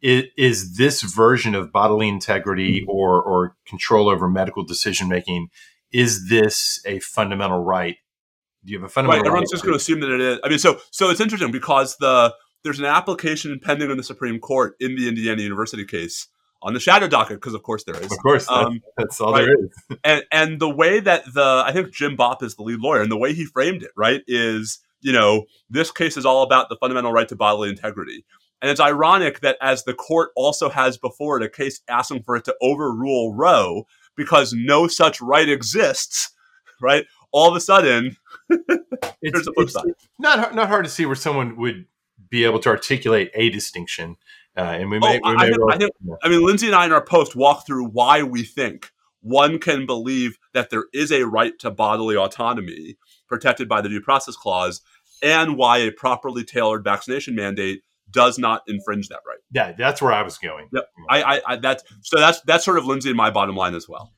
is, is this version of bodily integrity or or control over medical decision making is this a fundamental right? Do you have a fundamental right? Everyone's right just going to assume that it is. I mean, so so it's interesting because the there's an application pending in the Supreme Court in the Indiana University case on the shadow docket because of course there is. Of course, um, that's all right? there is. and and the way that the I think Jim Bopp is the lead lawyer, and the way he framed it right is you know this case is all about the fundamental right to bodily integrity. And it's ironic that as the court also has before it a case asking for it to overrule Roe because no such right exists, right? All of a sudden, it's, it's not not hard to see where someone would be able to articulate a distinction. Uh, and we may, oh, we may I, think, I, think, I mean, Lindsay and I in our post walk through why we think one can believe that there is a right to bodily autonomy protected by the due process clause and why a properly tailored vaccination mandate does not infringe that right. Yeah, that's where I was going. Yep. I, I, I that's so that's that's sort of Lindsay and my bottom line as well.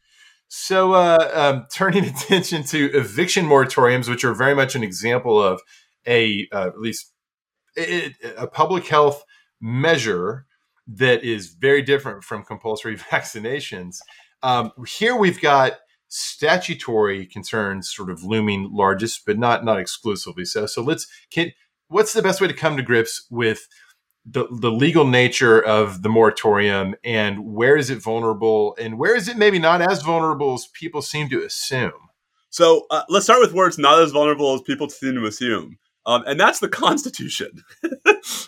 So, uh, um, turning attention to eviction moratoriums, which are very much an example of a uh, at least it, a public health measure that is very different from compulsory vaccinations. Um, here we've got statutory concerns sort of looming largest, but not not exclusively so. So let's can what's the best way to come to grips with the, the legal nature of the moratorium and where is it vulnerable and where is it maybe not as vulnerable as people seem to assume? So uh, let's start with where it's not as vulnerable as people seem to assume. Um, and that's the Constitution, um,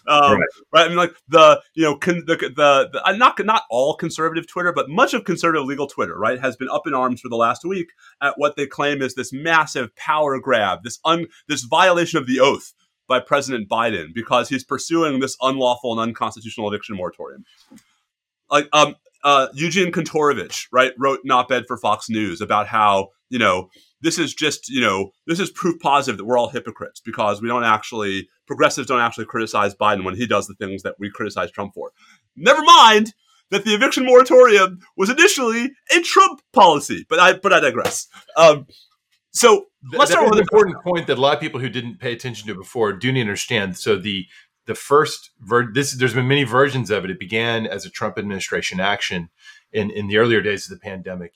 right. right. I mean, like the you know con- the, the, the uh, not not all conservative Twitter, but much of conservative legal Twitter, right, has been up in arms for the last week at what they claim is this massive power grab, this un this violation of the oath by President Biden because he's pursuing this unlawful and unconstitutional eviction moratorium. Like um, uh, Eugene Kontorovich, right, wrote an op-ed for Fox News about how you know this is just you know this is proof positive that we're all hypocrites because we don't actually progressives don't actually criticize Biden when he does the things that we criticize Trump for. Never mind that the eviction moratorium was initially a Trump policy, but I but I digress. Um, so let's start with an important point that a lot of people who didn't pay attention to before do not understand. So the the first ver- this there's been many versions of it. It began as a Trump administration action in in the earlier days of the pandemic.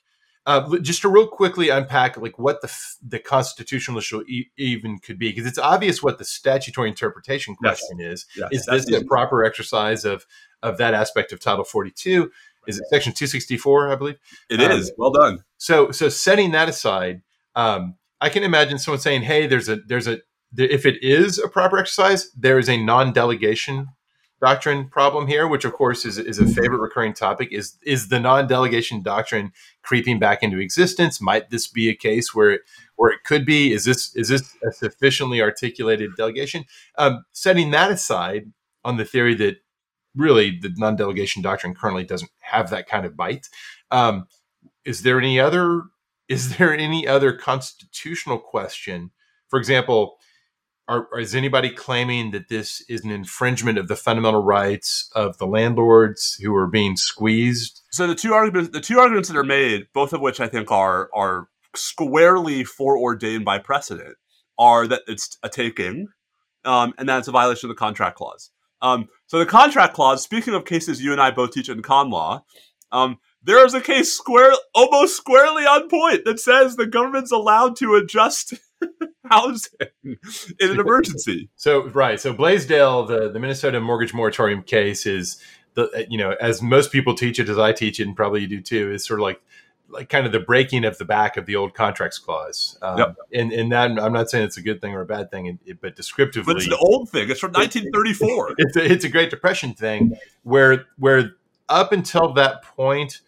Uh, just to real quickly unpack like what the the constitutional issue e- even could be because it's obvious what the statutory interpretation question yes. is. Yes. Is this a proper exercise of of that aspect of Title 42? Is it Section 264? I believe it um, is. Well done. So so setting that aside, um, I can imagine someone saying, "Hey, there's a there's a if it is a proper exercise, there is a non-delegation doctrine problem here, which of course is, is a favorite recurring topic, is is the non-delegation doctrine creeping back into existence? Might this be a case where it, where it could be? Is this is this a sufficiently articulated delegation? Um, setting that aside, on the theory that really the non-delegation doctrine currently doesn't have that kind of bite, um, is there any other is there any other constitutional question? For example, are, is anybody claiming that this is an infringement of the fundamental rights of the landlords who are being squeezed? So the two arguments, the two arguments that are made, both of which I think are are squarely foreordained by precedent, are that it's a taking, um, and that it's a violation of the contract clause. Um, so the contract clause, speaking of cases you and I both teach in con law, um, there is a case square, almost squarely on point that says the government's allowed to adjust housing in an emergency. So right, so Blaisdell, the the Minnesota mortgage moratorium case is the you know as most people teach it, as I teach it, and probably you do too, is sort of like like kind of the breaking of the back of the old contracts clause. Um, yep. And and that I'm not saying it's a good thing or a bad thing, but descriptively, but it's an old thing. It's from 1934. It's a, it's a Great Depression thing where where up until that point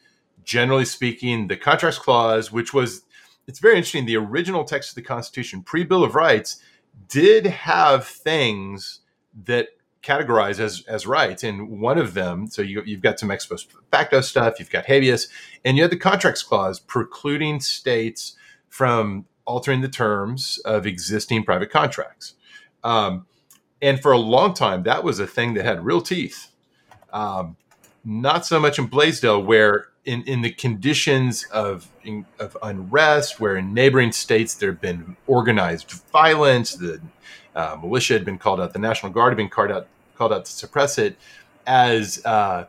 generally speaking, the contracts clause, which was it's very interesting. The original text of the Constitution, pre Bill of Rights, did have things that categorize as as rights, and one of them. So you, you've got some ex post facto stuff, you've got habeas, and you had the contracts clause precluding states from altering the terms of existing private contracts. Um, and for a long time, that was a thing that had real teeth. Um, not so much in Blaisdell, where in, in the conditions of in, of unrest, where in neighboring states there had been organized violence, the uh, militia had been called out, the National Guard had been called out called out to suppress it, as uh,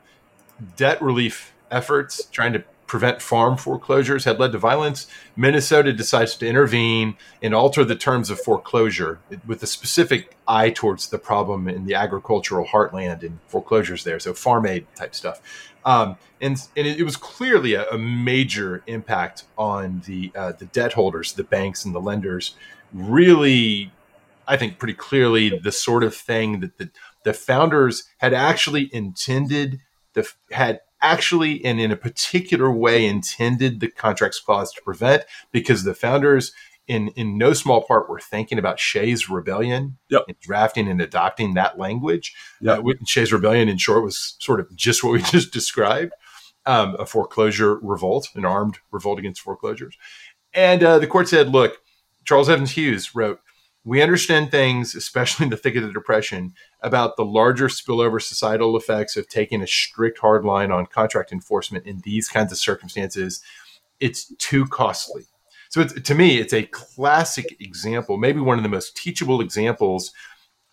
debt relief efforts trying to prevent farm foreclosures had led to violence. Minnesota decides to intervene and alter the terms of foreclosure with a specific eye towards the problem in the agricultural heartland and foreclosures there. So farm aid type stuff. Um, and, and it, was clearly a, a, major impact on the uh, the debt holders, the banks and the lenders. Really, I think pretty clearly the sort of thing that the, the founders had actually intended, the had actually and in a particular way intended the contracts clause to prevent because the founders in in no small part were thinking about Shays Rebellion yep. and drafting and adopting that language. Yep. Uh, Shays Rebellion, in short, was sort of just what we just described um, a foreclosure revolt, an armed revolt against foreclosures. And uh, the court said, look, Charles Evans Hughes wrote, we understand things, especially in the thick of the Depression, about the larger spillover societal effects of taking a strict hard line on contract enforcement in these kinds of circumstances. It's too costly. So to me, it's a classic example, maybe one of the most teachable examples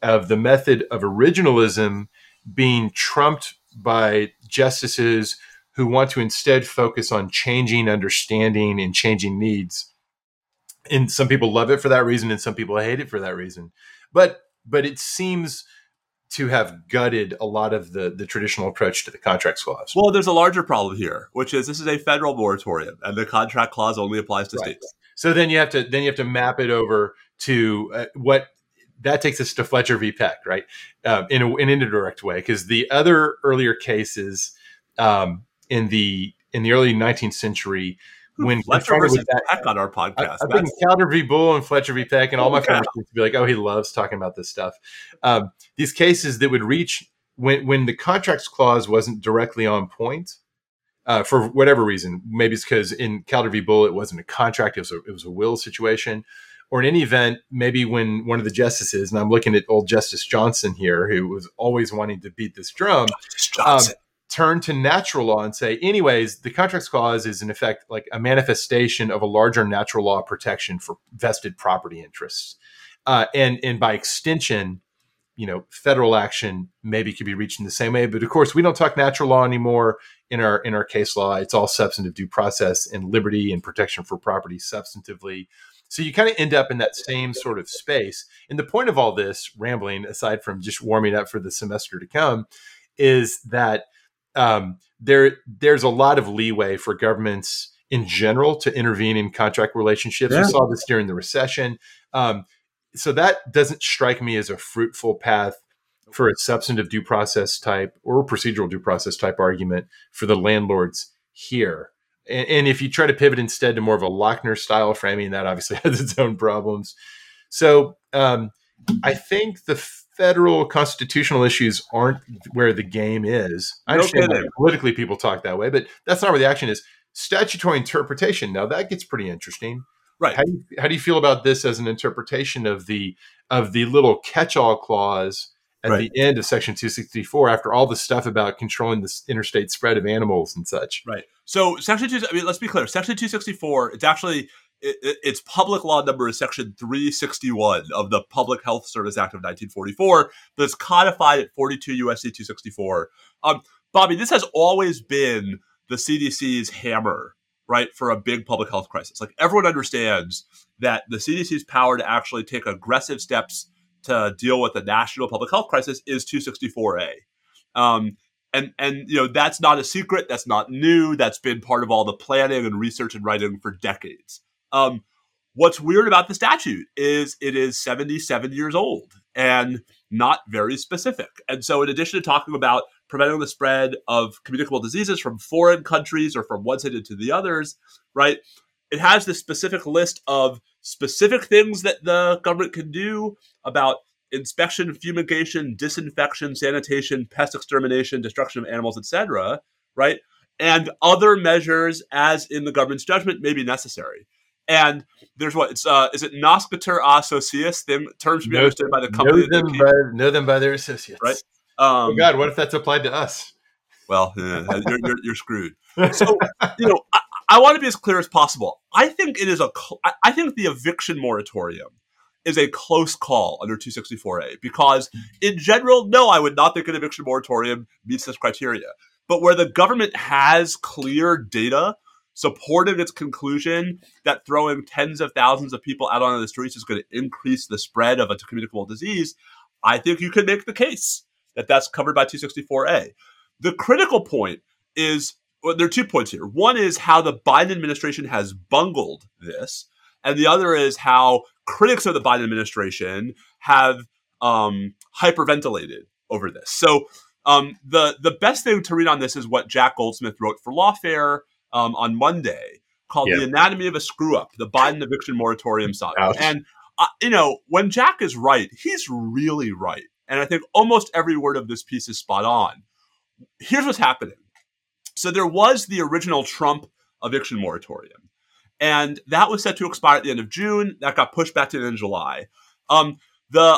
of the method of originalism being trumped by justices who want to instead focus on changing understanding and changing needs. And some people love it for that reason, and some people hate it for that reason. But but it seems to have gutted a lot of the the traditional approach to the contract clause. Well, there's a larger problem here, which is this is a federal moratorium, and the contract clause only applies to right. states. So then you have to then you have to map it over to uh, what that takes us to Fletcher v. Peck, right? Um, in, a, in an indirect way, because the other earlier cases um, in the in the early 19th century when Fletcher versus that, Peck on our podcast. I, have been Calder v. Bull and Fletcher v. Peck, and all my friends used to be like, "Oh, he loves talking about this stuff." Um, these cases that would reach when when the contracts clause wasn't directly on point uh, for whatever reason. Maybe it's because in Calder v. Bull it wasn't a contract; it was a, it was a will situation. Or in any event, maybe when one of the justices, and I'm looking at old Justice Johnson here, who was always wanting to beat this drum, Justice um, turn to natural law and say, anyways, the contracts clause is in effect like a manifestation of a larger natural law protection for vested property interests. Uh, and, and by extension, you know, federal action maybe could be reached in the same way. But of course, we don't talk natural law anymore in our in our case law. It's all substantive due process and liberty and protection for property substantively. So you kind of end up in that same sort of space. And the point of all this rambling, aside from just warming up for the semester to come, is that um, there there's a lot of leeway for governments in general to intervene in contract relationships. Yeah. We saw this during the recession. Um, so that doesn't strike me as a fruitful path for a substantive due process type or procedural due process type argument for the landlords here. And, and if you try to pivot instead to more of a Lochner style framing, that obviously has its own problems. So um, I think the federal constitutional issues aren't where the game is. I understand that politically people talk that way, but that's not where the action is. Statutory interpretation. Now that gets pretty interesting. Right. How do you, how do you feel about this as an interpretation of the of the little catch-all clause at right. the end of Section 264 after all the stuff about controlling the interstate spread of animals and such? Right. So Section 2 I mean let's be clear. Section 264 it's actually it, its public law number is section 361 of the Public Health Service Act of 1944 that's codified at 42 USC 264. Um, Bobby, this has always been the CDC's hammer, right, for a big public health crisis. Like everyone understands that the CDC's power to actually take aggressive steps to deal with the national public health crisis is 264A. Um, and and you know that's not a secret that's not new that's been part of all the planning and research and writing for decades um, what's weird about the statute is it is 77 years old and not very specific. And so, in addition to talking about preventing the spread of communicable diseases from foreign countries or from one city to the others, right? It has this specific list of specific things that the government can do about inspection, fumigation, disinfection, sanitation, pest extermination, destruction of animals, etc., right? And other measures as in the government's judgment may be necessary. And there's what it's uh is it Noscitur a sociis? Them terms should be Know- understood by the company. Know them, by, know them by their associates. Right. Um, oh God, what if that's applied to us? Well, yeah, you're, you're, you're screwed. So, you know, I, I want to be as clear as possible. I think it is a. I- I think the eviction moratorium is a close call under 264A because, in general, no, I would not think an eviction moratorium meets this criteria. But where the government has clear data supporting its conclusion that throwing tens of thousands of people out onto the streets is going to increase the spread of a communicable disease, I think you could make the case that that's covered by 264A. The critical point is well, there are two points here. One is how the Biden administration has bungled this, and the other is how critics of the Biden administration have um, hyperventilated over this. So um, the the best thing to read on this is what Jack Goldsmith wrote for Lawfare um, on Monday, called Yeah. "The Anatomy of a Screw Up: The Biden Eviction Moratorium Saga." Ouch. And uh, you know, when Jack is right, he's really right, and I think almost every word of this piece is spot on. Here's what's happening. So there was the original Trump eviction moratorium, and that was set to expire at the end of June. That got pushed back to the end of July. Um, the a,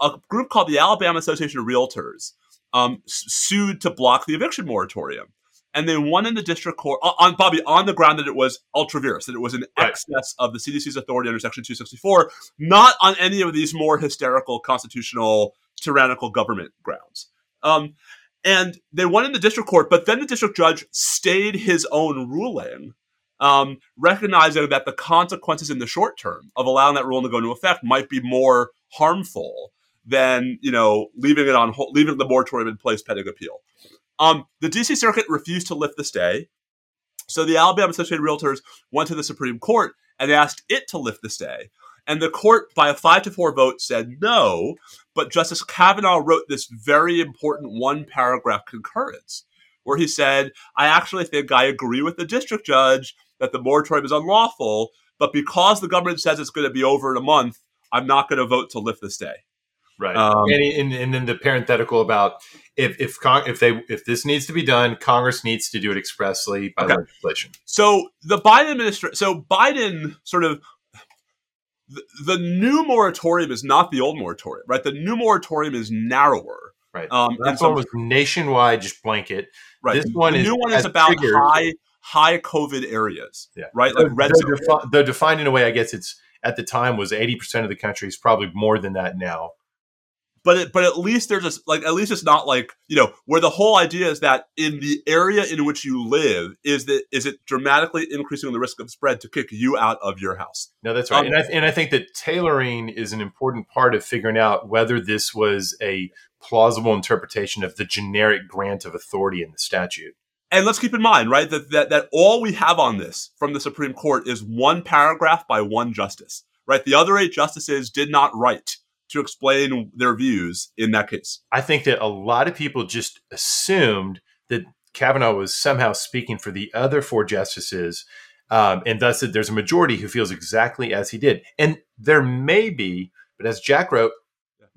a- a group called the Alabama Association of Realtors um, sued to block the eviction moratorium, and they won in the district court on- on Bobby on the ground that it was ultra vires, that it was in Right. excess of the CDC's authority under Section 264, not on any of these more hysterical constitutional tyrannical government grounds. Um, and they won in the district court, but then the district judge stayed his own ruling, um, recognizing that the consequences in the short term of allowing that rule to go into effect might be more harmful than you know leaving it on leaving the moratorium in place pending appeal. Um, the DC Circuit refused to lift the stay, so the Alabama Associated Realtors went to the Supreme Court and asked it to lift the stay. And the court, by a five to four vote, said no. But Justice Kavanaugh wrote this very important one paragraph concurrence where he said, I actually think I agree with the district judge that the moratorium is unlawful, but because the government says it's going to be over in a month, I'm not going to vote to lift the stay. Right. Um, and, and and then the parenthetical about if if if they if this needs to be done, Congress needs to do it expressly by Okay. legislation. So the Biden administration, so Biden sort of, the, the new moratorium is not the old moratorium, right? The new moratorium is narrower. Right. Um, That so- one was nationwide, just blanket. Right. This one the is new one is about high high COVID areas. Yeah. Right. Like red though defi- though defined in a way, I guess it's at the time was eighty percent of the country. It's probably more than that now. But it, but at least there's a like at least it's not like you know where the whole idea is that in the area in which you live is that is it dramatically increasing the risk of spread to kick you out of your house. No, that's right. Um, and, I, and I think that tailoring is an important part of figuring out whether this was a plausible interpretation of the generic grant of authority in the statute. And let's keep in mind, right, that, that that all we have on this from the Supreme Court is one paragraph by one justice. Right, the other eight justices did not write to explain their views in that case. I think that a lot of people just assumed that Kavanaugh was somehow speaking for the other four justices, um, and thus that there's a majority who feels exactly as he did. And there may be, but as Jack wrote,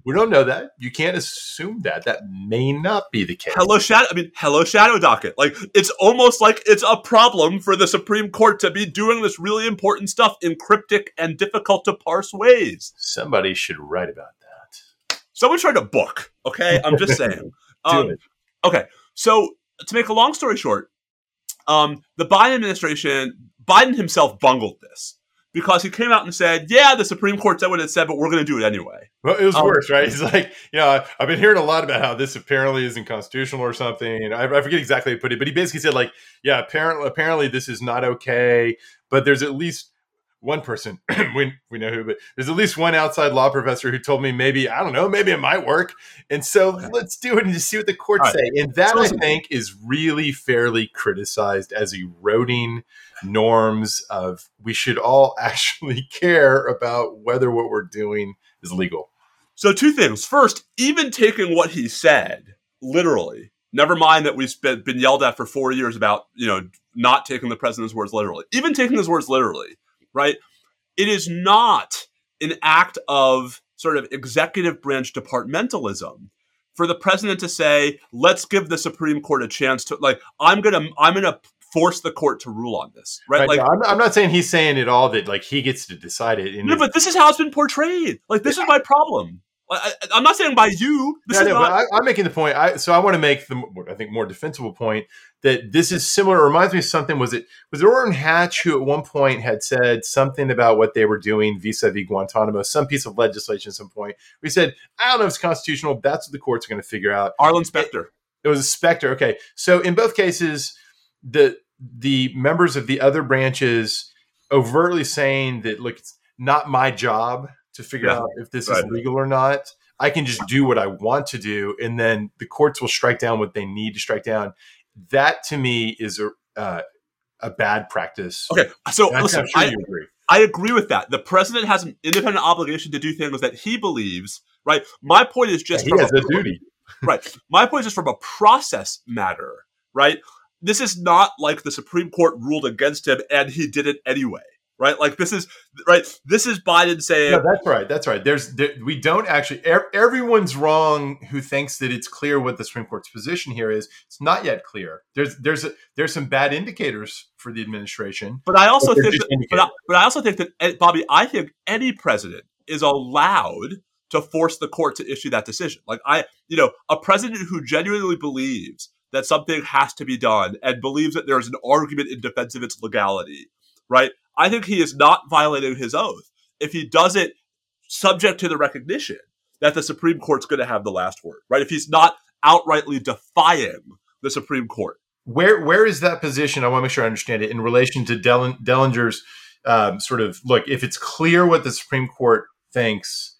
we don't know that. You can't assume that. That may not be the case. Hello, shadow. I mean, hello, shadow docket. Like it's almost like it's a problem for the Supreme Court to be doing this really important stuff in cryptic and difficult to parse ways. Somebody should write about that. Someone tried a book. Okay, I'm just saying. Um. Okay, so to make a long story short, um, the Biden administration, Biden himself bungled this because he came out and said, "Yeah, the Supreme Court said what it said, but we're going to do it anyway." Well, it was Um, worse, right? He's like, you know, I've been hearing a lot about how this apparently isn't constitutional or something. I, I forget exactly how he put it, but he basically said, like, yeah, apparently, apparently this is not okay. But there's at least one person we we know who, but there's at least one outside law professor who told me maybe I don't know, maybe it might work. And so let's do it and just see what the courts right. say. And that So I think is really fairly criticized as eroding norms of we should all actually care about whether what we're doing is legal. So two things. First, even taking what he said literally, Never mind that we've been, been yelled at for four years about, you know, not taking the president's words literally. Even taking his words literally, right? It is not an act of sort of executive branch departmentalism for the president to say, "Let's give the Supreme Court a chance to like I'm going to I'm to force the court to rule on this." Right? Right, like no, I'm, I'm not saying he's saying at all that like he gets to decide it. No, it's- but this is how it's been portrayed. Like this is my problem. I, am not saying by you. This Yeah, I is know, not. I, I'm making the point. I, so I want to make the I think more defensible point that this is similar. It reminds me of something. Was it was it Orrin Hatch who at one point had said something about what they were doing vis-a-vis Guantanamo, some piece of legislation at some point. We said I don't know if it's constitutional. That's what the courts are going to figure out. Arlen Specter. It was a specter. Okay, so in both cases, the the members of the other branches overtly saying that look, it's not my job to figure Yeah. out if this Right. is legal or not. I can just do what I want to do, and then the courts will strike down what they need to strike down. That to me is a uh, a bad practice. Okay, so listen, sure I, agree. I agree with that. The president has an independent obligation to do things that he believes. Right. My point is just he has a- a duty. right. My point is just from a process matter. Right. This is not like the Supreme Court ruled against him and he did it anyway. Right. Like this is right. This is Biden saying. No, that's right. That's right. There's there, we don't actually. er- everyone's wrong who thinks that it's clear what the Supreme Court's position here is. It's not yet clear. There's there's a, there's some bad indicators for the administration. But I also But think, that, but, I, but I also think that eh, Bobby, I think any president is allowed to force the court to issue that decision. Like I, you know, a president who genuinely believes that something has to be done and believes that there is an argument in defense of its legality, right? I think he is not violating his oath if he does it subject to the recognition that the Supreme Court's going to have the last word, right? If he's not outrightly defying the Supreme Court. Where where is that position? I want to make sure I understand it in relation to Dell- Dellinger's um, sort of look. If it's clear what the Supreme Court thinks,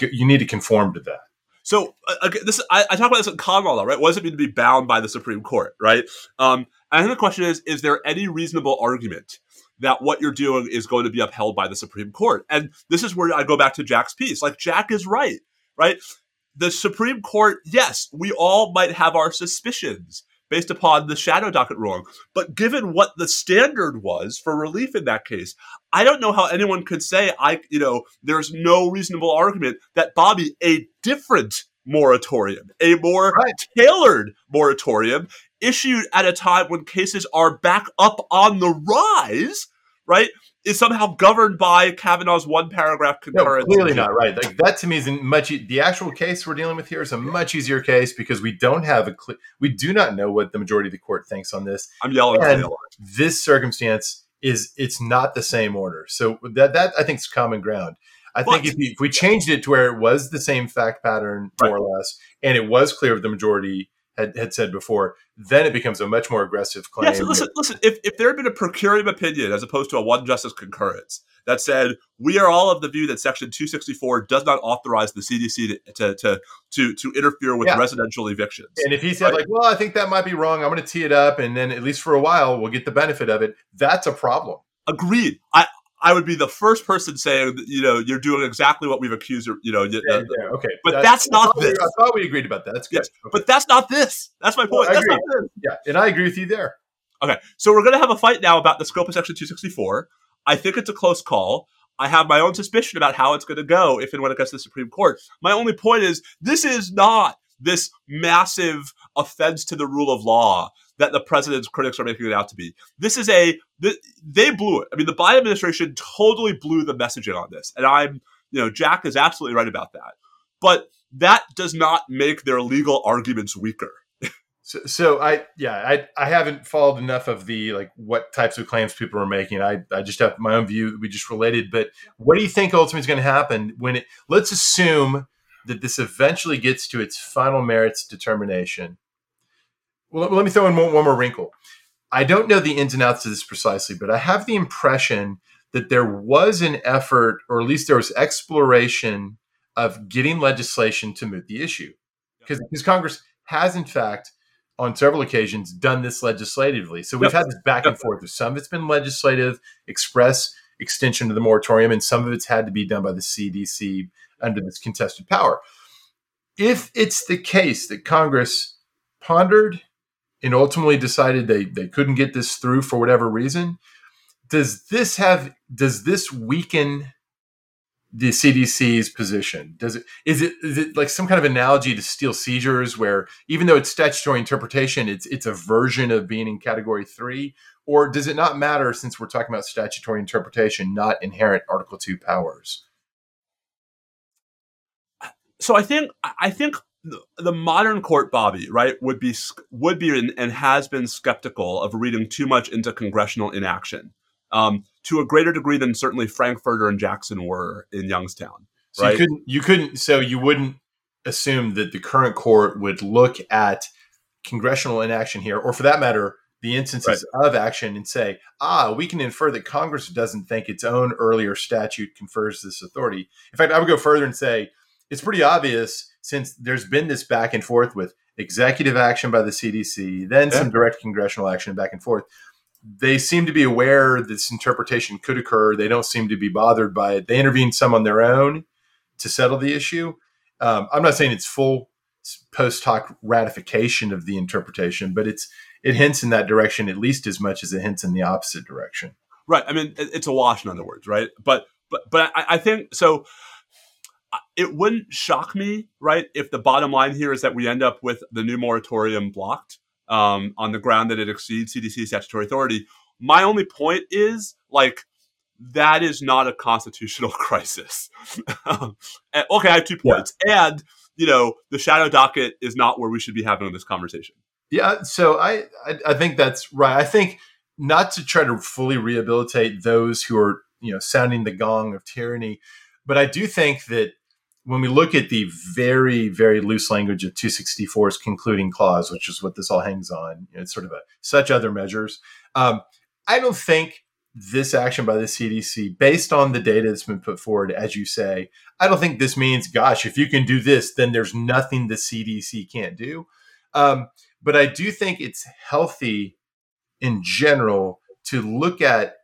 you need to conform to that. So uh, this I, I talk about this in common law, right? What does it mean to be bound by the Supreme Court, right? Um, and I think the question is: Is there any reasonable argument that what you're doing is going to be upheld by the Supreme Court? And this is where I go back to Jack's piece. Like Jack is right, right? The Supreme Court, yes, we all might have our suspicions based upon the shadow docket ruling, but given what the standard was for relief in that case, I don't know how anyone could say I, you know, there's no reasonable argument that Bobby a different moratorium, a more Right. tailored moratorium issued at a time when cases are back up on the rise, right, is somehow governed by Kavanaugh's one paragraph concurrence. No, clearly not right. Like that to me is much. e- The actual case we're dealing with here is a much easier case because we don't have a. Cl- we do not know what the majority of the court thinks on this. I'm yelling. And- this circumstance is it's not the same order. So that that I think is common ground. I think if, we, if we changed it to where it was the same fact pattern more or less, and it was clear of the majority had, had said before, then it becomes a much more aggressive claim. Yeah, so listen, listen. If, if there had been a per curiam opinion as opposed to a one justice concurrence that said we are all of the view that Section 264 does not authorize the CDC to to to to, to interfere with Yeah. residential evictions, and if he said like, "Well, I think that might be wrong. I'm going to tee it up, and then at least for a while, we'll get the benefit of it," that's a problem. agreed. I I would be the first person saying you know you're doing exactly what we've accused. You know, Yeah, the- yeah, okay, but I- that's I not we- this. I thought we agreed about that. That's good. Yes, Okay. but that's not this. That's my point. I That's agree. not this. yeah, and I agree with you there. Okay, so we're going to have a fight now about the scope of Section 264. I think it's a close call. I have my own suspicion about how it's going to go if and when it gets to the Supreme Court. My only point is this is not this massive offense to the rule of law that the president's critics are making it out to be. This is a they blew it. I mean, the Biden administration totally blew the messaging on this, and I'm you know Jack is absolutely right about that. But that does not make their legal arguments weaker. So, so I yeah I I haven't followed enough of the like what types of claims people are making. I I just have my own view. We just related, but what do you think ultimately is going to happen when it? Let's assume that this eventually gets to its final merits determination. Well, let me throw in one, one more wrinkle. I don't know the ins and outs of this precisely, but I have the impression that there was an effort, or at least there was exploration of getting legislation to moot the issue, because because Congress has in fact on several occasions done this legislatively. So we've Yep. had this back and Yep. forth. Some of it's been legislative, express extension of the moratorium, and some of it's had to be done by the CDC under this contested power. If it's the case that Congress pondered and ultimately decided they, they couldn't get this through for whatever reason. Does this have does this weaken the CDC's position? Does it is it is it like some kind of analogy to steel seizures where even though it's statutory interpretation, it's it's a version of being in category three? Or does it not matter since we're talking about statutory interpretation, not inherent Article Two powers? So I think I think the modern court, Bobby, right, would be would be and has been skeptical of reading too much into congressional inaction, um, to a greater degree than certainly Frankfurter and Jackson were in Youngstown. So right? you couldn't, you couldn't, so you wouldn't assume that the current court would look at congressional inaction here, or for that matter, the instances right. of action, and say, ah, we can infer that Congress doesn't think its own earlier statute confers this authority. In fact, I would go further and say it's pretty obvious since there's been this back and forth with executive action by the CDC, then yeah. some direct congressional action back and forth. They seem to be aware this interpretation could occur. They don't seem to be bothered by it. They intervened some on their own to settle the issue. Um, I'm not saying it's full post hoc ratification of the interpretation, but it's it hints in that direction at least as much as it hints in the opposite direction. Right. I mean, it's a wash, in other words, right? But but but I, I think so it wouldn't shock me, right, if the bottom line here is that we end up with the new moratorium blocked um, on the ground that it exceeds CDC statutory authority. My only point is like that is not a constitutional crisis. Okay, I have two points, yeah. and you know the shadow docket is not where we should be having this conversation. Yeah, so I, I I think that's right. I think not to try to fully rehabilitate those who are you know sounding the gong of tyranny, but I do think that when we look at the very, very loose language of 264's concluding clause, which is what this all hangs on, it's sort of a such other measures. Um, I don't think this action by the CDC, based on the data that's been put forward, as you say, I don't think this means, gosh, if you can do this, then there's nothing the CDC can't do. Um, but I do think it's healthy in general to look at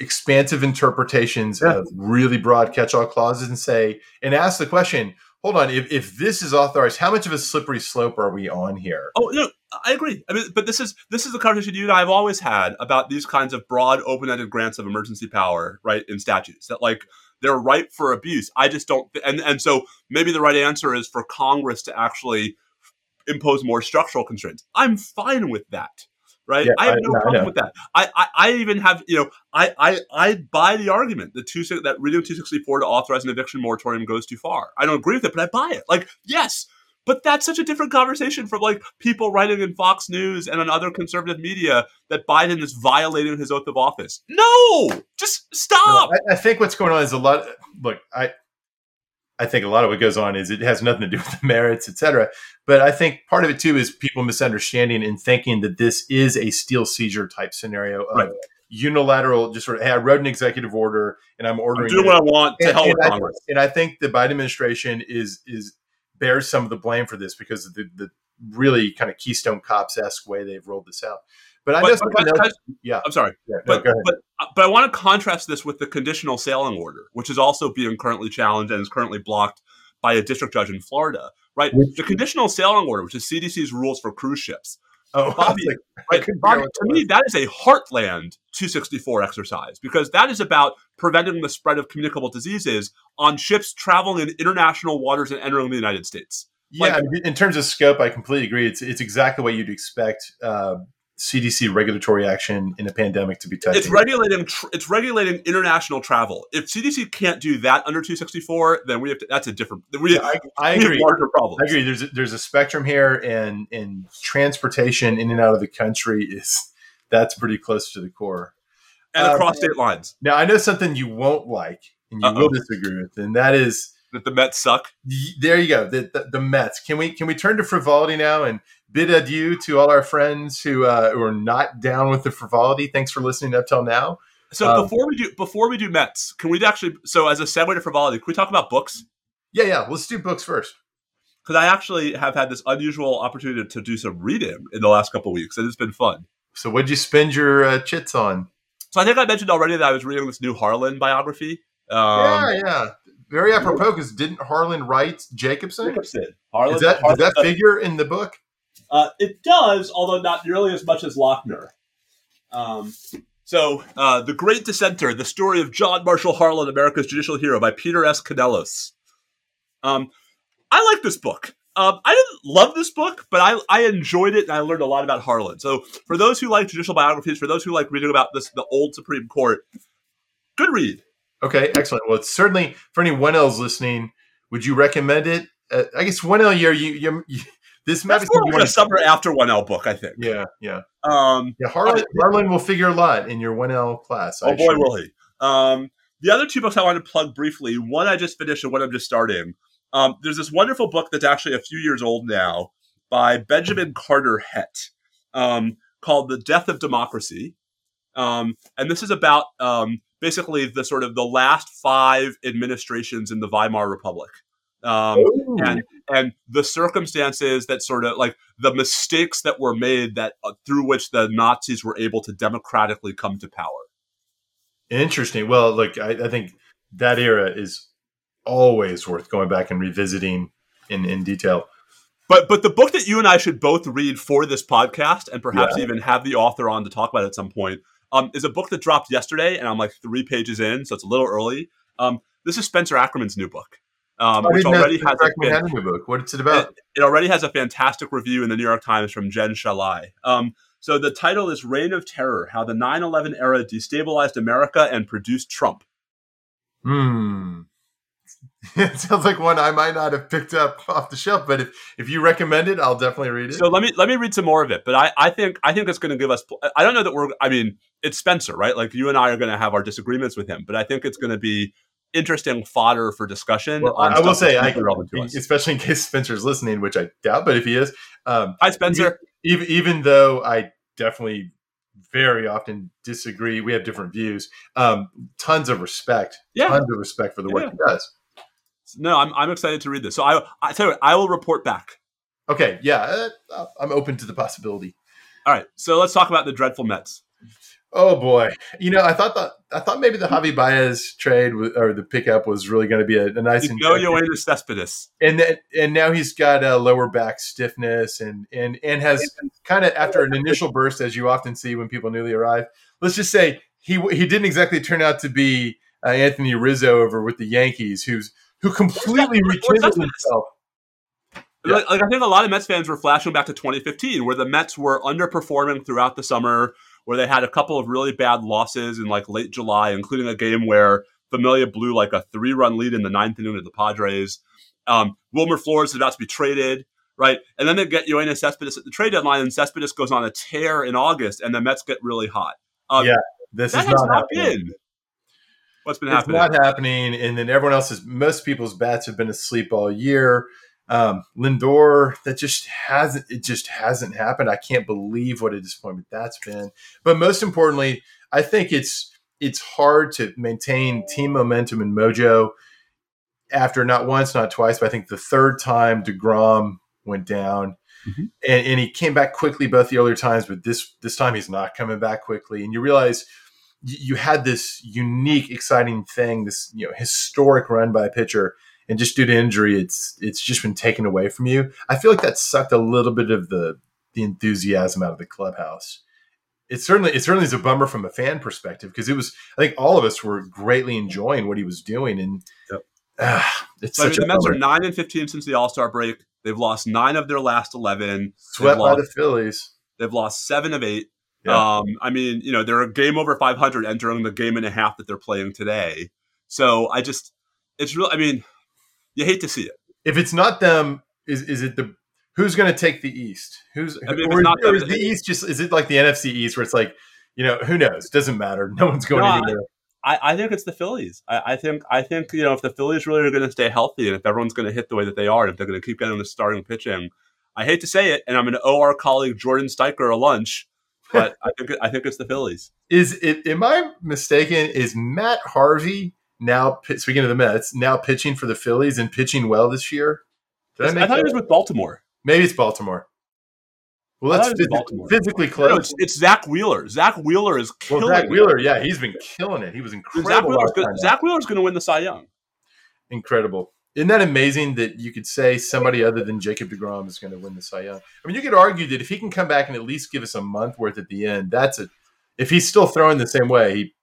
expansive interpretations yeah. of really broad catch-all clauses and say and ask the question hold on if, if this is authorized how much of a slippery slope are we on here? Oh no i agree. I mean but this is this is the conversation you and i've always had about these kinds of broad open-ended grants of emergency power right in statutes that like they're ripe for abuse. I just don't and and so maybe the right answer is for congress to actually impose more structural constraints. I'm fine with that right? Yeah, I have no I, problem with that. I, I, I, even have, you know, I, I, I buy the argument that two that reading 264 to authorize an eviction moratorium goes too far. I don't agree with it, but I buy it. Like, yes, but that's such a different conversation from like people writing in Fox News and on other conservative media that Biden is violating his oath of office. No, just stop. No, I, I think what's going on is a lot. Look, I I think a lot of what goes on is it has nothing to do with the merits, et cetera. But I think part of it too is people misunderstanding and thinking that this is a steel seizure type scenario of right. unilateral, just sort of, hey, I wrote an executive order and I'm ordering. I'm doing what I want to and, help and Congress. I, and I think the Biden administration is is bears some of the blame for this because of the, the really kind of Keystone Cops esque way they've rolled this out. But I but, but, yeah, I'm sorry, yeah, no, but but but I want to contrast this with the conditional sailing order, which is also being currently challenged and is currently blocked by a district judge in Florida. Right, which, the conditional sailing order, which is CDC's rules for cruise ships. Oh, Bobby, like, right, Bobby, to me, that is a heartland 264 exercise because that is about preventing the spread of communicable diseases on ships traveling in international waters and entering the United States. Yeah, like, in terms of scope, I completely agree. It's it's exactly what you'd expect uh, CDC regulatory action in a pandemic to be touching. It's regulating. Tr- it's regulating international travel. If CDC can't do that under 264, then we have to. That's a different. We, yeah, I, I agree. larger. I agree. There's a, there's a spectrum here, and and transportation in and out of the country is that's pretty close to the core, and um, across state lines. Now I know something you won't like, and you Uh-oh. will disagree with, and that is that the Mets suck. There you go. The, the, the Mets. Can we can we turn to frivolity now and bid adieu to all our friends who uh, who are not down with the frivolity. Thanks for listening up till now. So um, before we do before we do Mets, can we actually so as a segue to frivolity, can we talk about books? Yeah, yeah. Let's do books first. Because I actually have had this unusual opportunity to do some reading in the last couple weeks, and it's been fun. So, what'd you spend your uh, chits on? So, I think I mentioned already that I was reading this new Harlan biography. Um, yeah, yeah. Very apropos because didn't Harlan write Jacobson? Jacobson. Harlan, Is that, Harlan, does that figure in the book? Uh, it does, although not nearly as much as Lochner. Um, so, uh, The Great Dissenter, the story of John Marshall Harlan, America's judicial hero, by Peter S. Canellos. Um, I like this book. Um, I didn't love this book, but I, I enjoyed it and I learned a lot about Harlan. So, for those who like judicial biographies, for those who like reading about this, the old Supreme Court, good read. Okay, excellent. Well, it's certainly for any one L's listening. Would you recommend it? Uh, I guess one L year. You, you, you this That's more of a summer after one L book, I think. Yeah, yeah. Um, yeah, Harlan, Harlan will figure a lot in your one L class. Oh I boy, will he! Um, the other two books I want to plug briefly. One I just finished, and one I'm just starting. Um, there's this wonderful book that's actually a few years old now by Benjamin Carter Hett um, called "The Death of Democracy," um, and this is about um, basically the sort of the last five administrations in the Weimar Republic. Um, and and the circumstances that sort of like the mistakes that were made that uh, through which the Nazis were able to democratically come to power. Interesting. Well, look, I, I think that era is always worth going back and revisiting in in detail. But but the book that you and I should both read for this podcast, and perhaps yeah. even have the author on to talk about at some point, um, is a book that dropped yesterday, and I'm like three pages in, so it's a little early. Um, this is Spencer Ackerman's new book um, which already has a fan- book. What's it about? It, it, already has a fantastic review in the New York Times from Jen Szalai. Um, so the title is "Reign of Terror: How the 9/11 Era Destabilized America and Produced Trump." Hmm. it sounds like one I might not have picked up off the shelf, but if, if you recommend it, I'll definitely read it. So let me let me read some more of it. But I, I think I think it's going to give us. I don't know that we're. I mean, it's Spencer, right? Like you and I are going to have our disagreements with him, but I think it's going to be interesting fodder for discussion. Well, I will say, I, agree, especially in case Spencer's listening, which I doubt, but if he is, um, hi Spencer. Even, even though I definitely very often disagree, we have different views. Um, tons of respect, yeah. tons of respect for the work yeah. he does. No, I'm, I'm excited to read this. So I, I tell you, I will report back. Okay, yeah, uh, I'm open to the possibility. All right, so let's talk about the dreadful Mets. Oh boy, you know, I thought that I thought maybe the Javi Baez trade or the pickup was really going to be a, a nice. You know, Yoenis Cespedes, and then, and now he's got a lower back stiffness and and and has kind of after an initial burst, as you often see when people newly arrive. Let's just say he he didn't exactly turn out to be uh, Anthony Rizzo over with the Yankees, who's who completely rekindled himself. Yeah. Like, like I think a lot of Mets fans were flashing back to 2015, where the Mets were underperforming throughout the summer where they had a couple of really bad losses in like late July, including a game where Familia blew like a three run lead in the ninth inning of the Padres. Um, Wilmer Flores is about to be traded, right? And then they get Yoenis Cespedes at the trade deadline, and Cespedes goes on a tear in August, and the Mets get really hot. Um, yeah, this is not, not been. What's been it's happening? It's not happening, and then everyone else's most people's bats have been asleep all year. Um, Lindor, that just hasn't it just hasn't happened. I can't believe what a disappointment that's been. But most importantly, I think it's it's hard to maintain team momentum and mojo after not once, not twice, but I think the third time Degrom went down. Mm-hmm. And, and he came back quickly both the earlier times, but this this time he's not coming back quickly. And you realize you had this unique, exciting thing, this you know historic run by a pitcher, and just due to injury, it's it's just been taken away from you. I feel like that sucked a little bit of the the enthusiasm out of the clubhouse. It certainly it certainly is a bummer from a fan perspective because it was I think all of us were greatly enjoying what he was doing, and yep. uh, it's so, such I mean, the Mets are nine and fifteen since the All Star break. They've lost nine of their last eleven. Swept by the Phillies. They've lost seven of eight. Yeah. Um, I mean, you know, they're a game over 500 entering the game and a half that they're playing today. So I just, it's real. I mean, you hate to see it. If it's not them, is is it the who's going to take the East? Who's I mean, or, not or is the East just is it like the NFC East where it's like you know who knows doesn't matter no one's going no, anywhere. I, I think it's the Phillies. I, I, think I think you know if the Phillies really are going to stay healthy and if everyone's going to hit the way that they are, and if they're going to keep getting the starting pitching, I hate to say it, and I'm going to owe our colleague Jordan Steiker a lunch, but I think I think it's the Phillies. Is it? Am I mistaken? Is Matt Harvey now speaking of the Mets, now pitching for the Phillies and pitching well this year. Did I, I thought he was with Baltimore. Maybe it's Baltimore. Well, that's phys- physically close. No, it's, it's, Zack Wheeler. Zack Wheeler is killing. Well, Zack Wheeler, yeah, he's been killing it. He was incredible. Zack Wheeler's, gonna, Zack Wheeler's going to win the Cy Young. Incredible. isn't that amazing that you could say somebody other than Jacob DeGrom is going to win the Cy Young? I mean, you could argue that if he can come back and at least give us a month worth at the end, that's a. If he's still throwing the same way, he.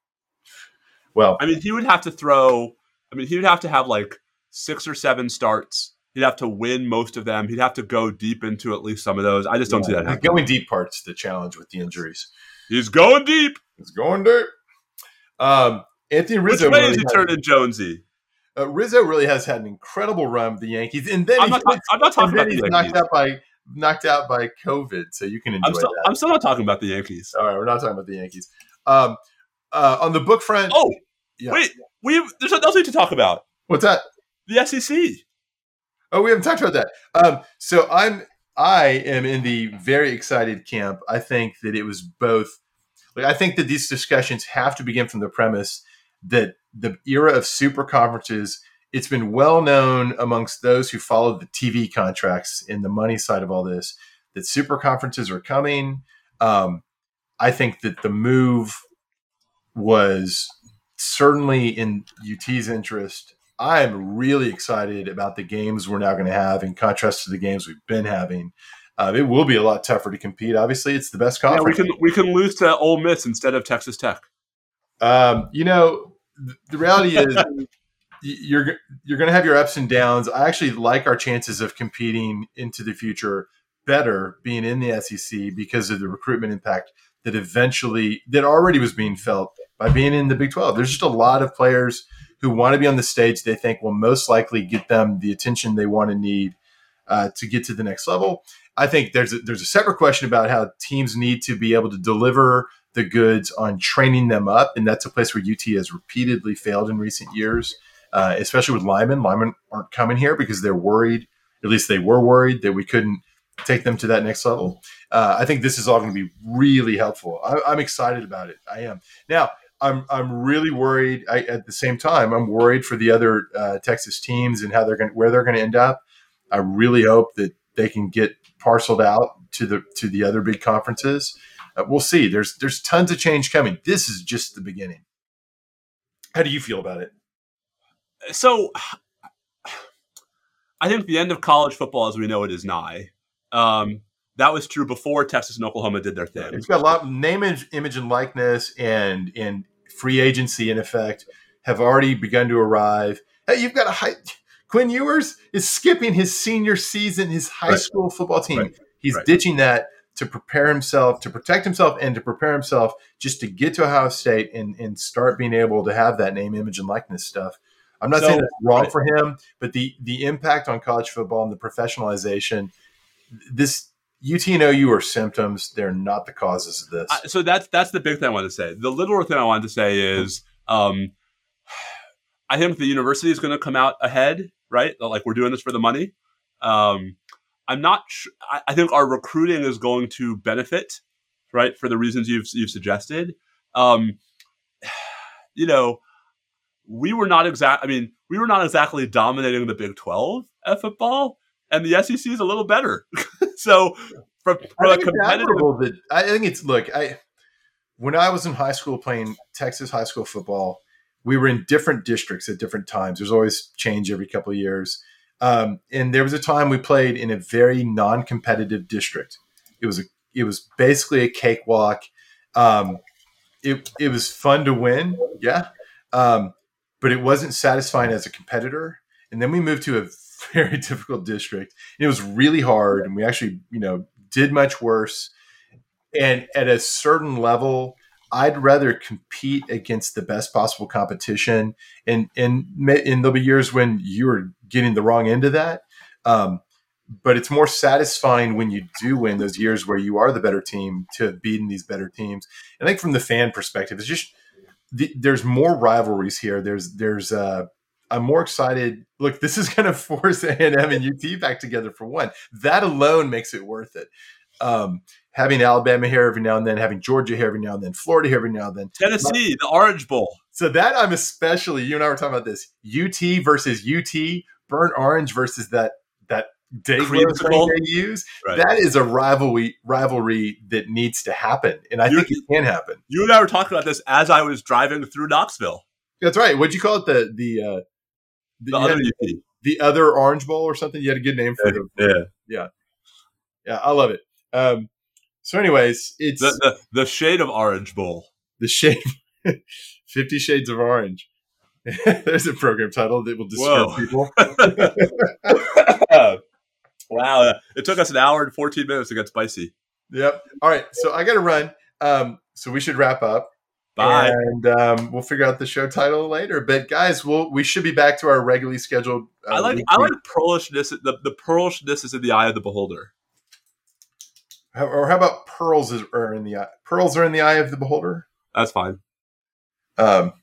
Well, I mean, he would have to throw. I mean, he would have to have like six or seven starts. He'd have to win most of them. He'd have to go deep into at least some of those. I just don't yeah, see that happening. Going deep part's the challenge with the injuries. He's going deep. He's going deep. Um, Anthony Rizzo. Which way really is he turning Jonesy? Uh, Rizzo really has had an incredible run with the Yankees, and then I'm not, gets, I'm not talking about he's the knocked out by knocked out by COVID, so you can enjoy I'm still, that. I'm still not talking about the Yankees. All right, we're not talking about the Yankees. Um, uh, on the book front, oh yeah. wait, we have, there's something else we to talk about. What's that? The SEC. Oh, we haven't talked about that. Um, so I'm I am in the very excited camp. I think that it was both. Like, I think that these discussions have to begin from the premise that the era of super conferences. It's been well known amongst those who followed the TV contracts in the money side of all this that super conferences are coming. Um, I think that the move was certainly in UT's interest. I am really excited about the games we're now going to have in contrast to the games we've been having. Uh, it will be a lot tougher to compete. Obviously, it's the best conference. Yeah, we can we can lose to Ole Miss instead of Texas Tech. Um, you know, the reality is you're you're going to have your ups and downs. I actually like our chances of competing into the future better being in the SEC because of the recruitment impact that eventually that already was being felt by being in the Big 12. There's just a lot of players who want to be on the stage they think will most likely get them the attention they want to need uh, to get to the next level. I think there's a, there's a separate question about how teams need to be able to deliver the goods on training them up, and that's a place where UT has repeatedly failed in recent years, uh, especially with linemen. Linemen aren't coming here because they're worried. At least they were worried that we couldn't take them to that next level. Uh, I think this is all going to be really helpful. I, am excited about it. I am now. I'm I'm really worried. I, at the same time, I'm worried for the other uh, Texas teams and how they're going where they're going to end up. I really hope that they can get parceled out to the to the other big conferences. Uh, we'll see. There's there's tons of change coming. This is just the beginning. How do you feel about it? So, I think the end of college football, as we know it, is nigh. Um, that was true before Texas and Oklahoma did their thing. It's got a lot of name, image, and likeness, and and free agency in effect have already begun to arrive. Hey, you've got a high. Quinn Ewers is skipping his senior season, his high right. school football team. Right. He's right. ditching that to prepare himself, to protect himself, and to prepare himself just to get to Ohio State and, and start being able to have that name, image, and likeness stuff. I'm not so, saying that's wrong for him, but the the impact on college football and the professionalization, this UT and OU are symptoms. They're not the causes of this. Uh, so that's that's the big thing I want to say. The little thing I wanted to say is, um, I think the university is going to come out ahead, right? Like we're doing this for the money. Um, I'm not. Sure, I, I, think our recruiting is going to benefit, right, for the reasons you've you've suggested. Um, you know, we were not exact. I mean, we were not exactly dominating the Big Twelve at football and the SEC is a little better. so from, from a competitive, that, I think it's look. I when I was in high school playing Texas high school football, we were in different districts at different times. There's always change every couple of years, um, and there was a time we played in a very non-competitive district. It was a it was basically a cakewalk. Um, it it was fun to win, yeah, um, but it wasn't satisfying as a competitor. And then we moved to a very difficult district. It was really hard, and we actually, you know, did much worse. And at a certain level, I'd rather compete against the best possible competition. And and and there'll be years when you're getting the wrong end of that. Um, but it's more satisfying when you do win those years where you are the better team to have beaten these better teams. And I think from the fan perspective, it's just the, there's more rivalries here. There's there's uh, I'm more excited. Look, this is going to force A&M and UT back together for one. That alone makes it worth it. Um, having Alabama here every now and then, having Georgia here every now and then, Florida here every now and then, Tennessee, the Orange Bowl. So that I'm especially. You and I were talking about this UT versus UT, burnt orange versus that that day they use. Right. That is a rivalry rivalry that needs to happen, and I you, think it can happen. You and I were talking about this as I was driving through Knoxville. That's right. What'd you call it? The the uh, the other UT. the other Orange Bowl or something. You had a good name for it. Yeah, yeah. Yeah, I love it. Um, so, anyways, it's The, the the shade of Orange Bowl. the shade Fifty Shades of Orange. There's a program title that will disturb Whoa. people. wow. It took us an hour and 14 minutes to get spicy. Yep. All right. So I got to run. Um, so we should wrap up. Bye. And um, we'll figure out the show title later. But guys, we'll we should be back to our regularly scheduled. Uh, I like weekly- I like pearlishness. The the pearlishness is in the eye of the beholder. How- or how about pearls is, are in the eye? Pearls are in the eye of the beholder. That's fine. Um,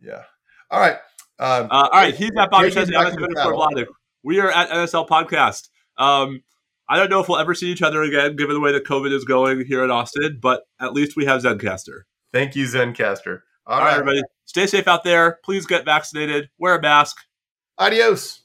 yeah. All right. Um, Uh, all right, he's at Bobby Chesney. back I'm at to the Kevin We are at NSL Podcast. Um, I don't know if we'll ever see each other again, given the way that COVID is going here in Austin. But at least we have Zencastr. Thank you, Zencastr. All right, everybody, stay safe out there. Please get vaccinated. Wear a mask. Adios.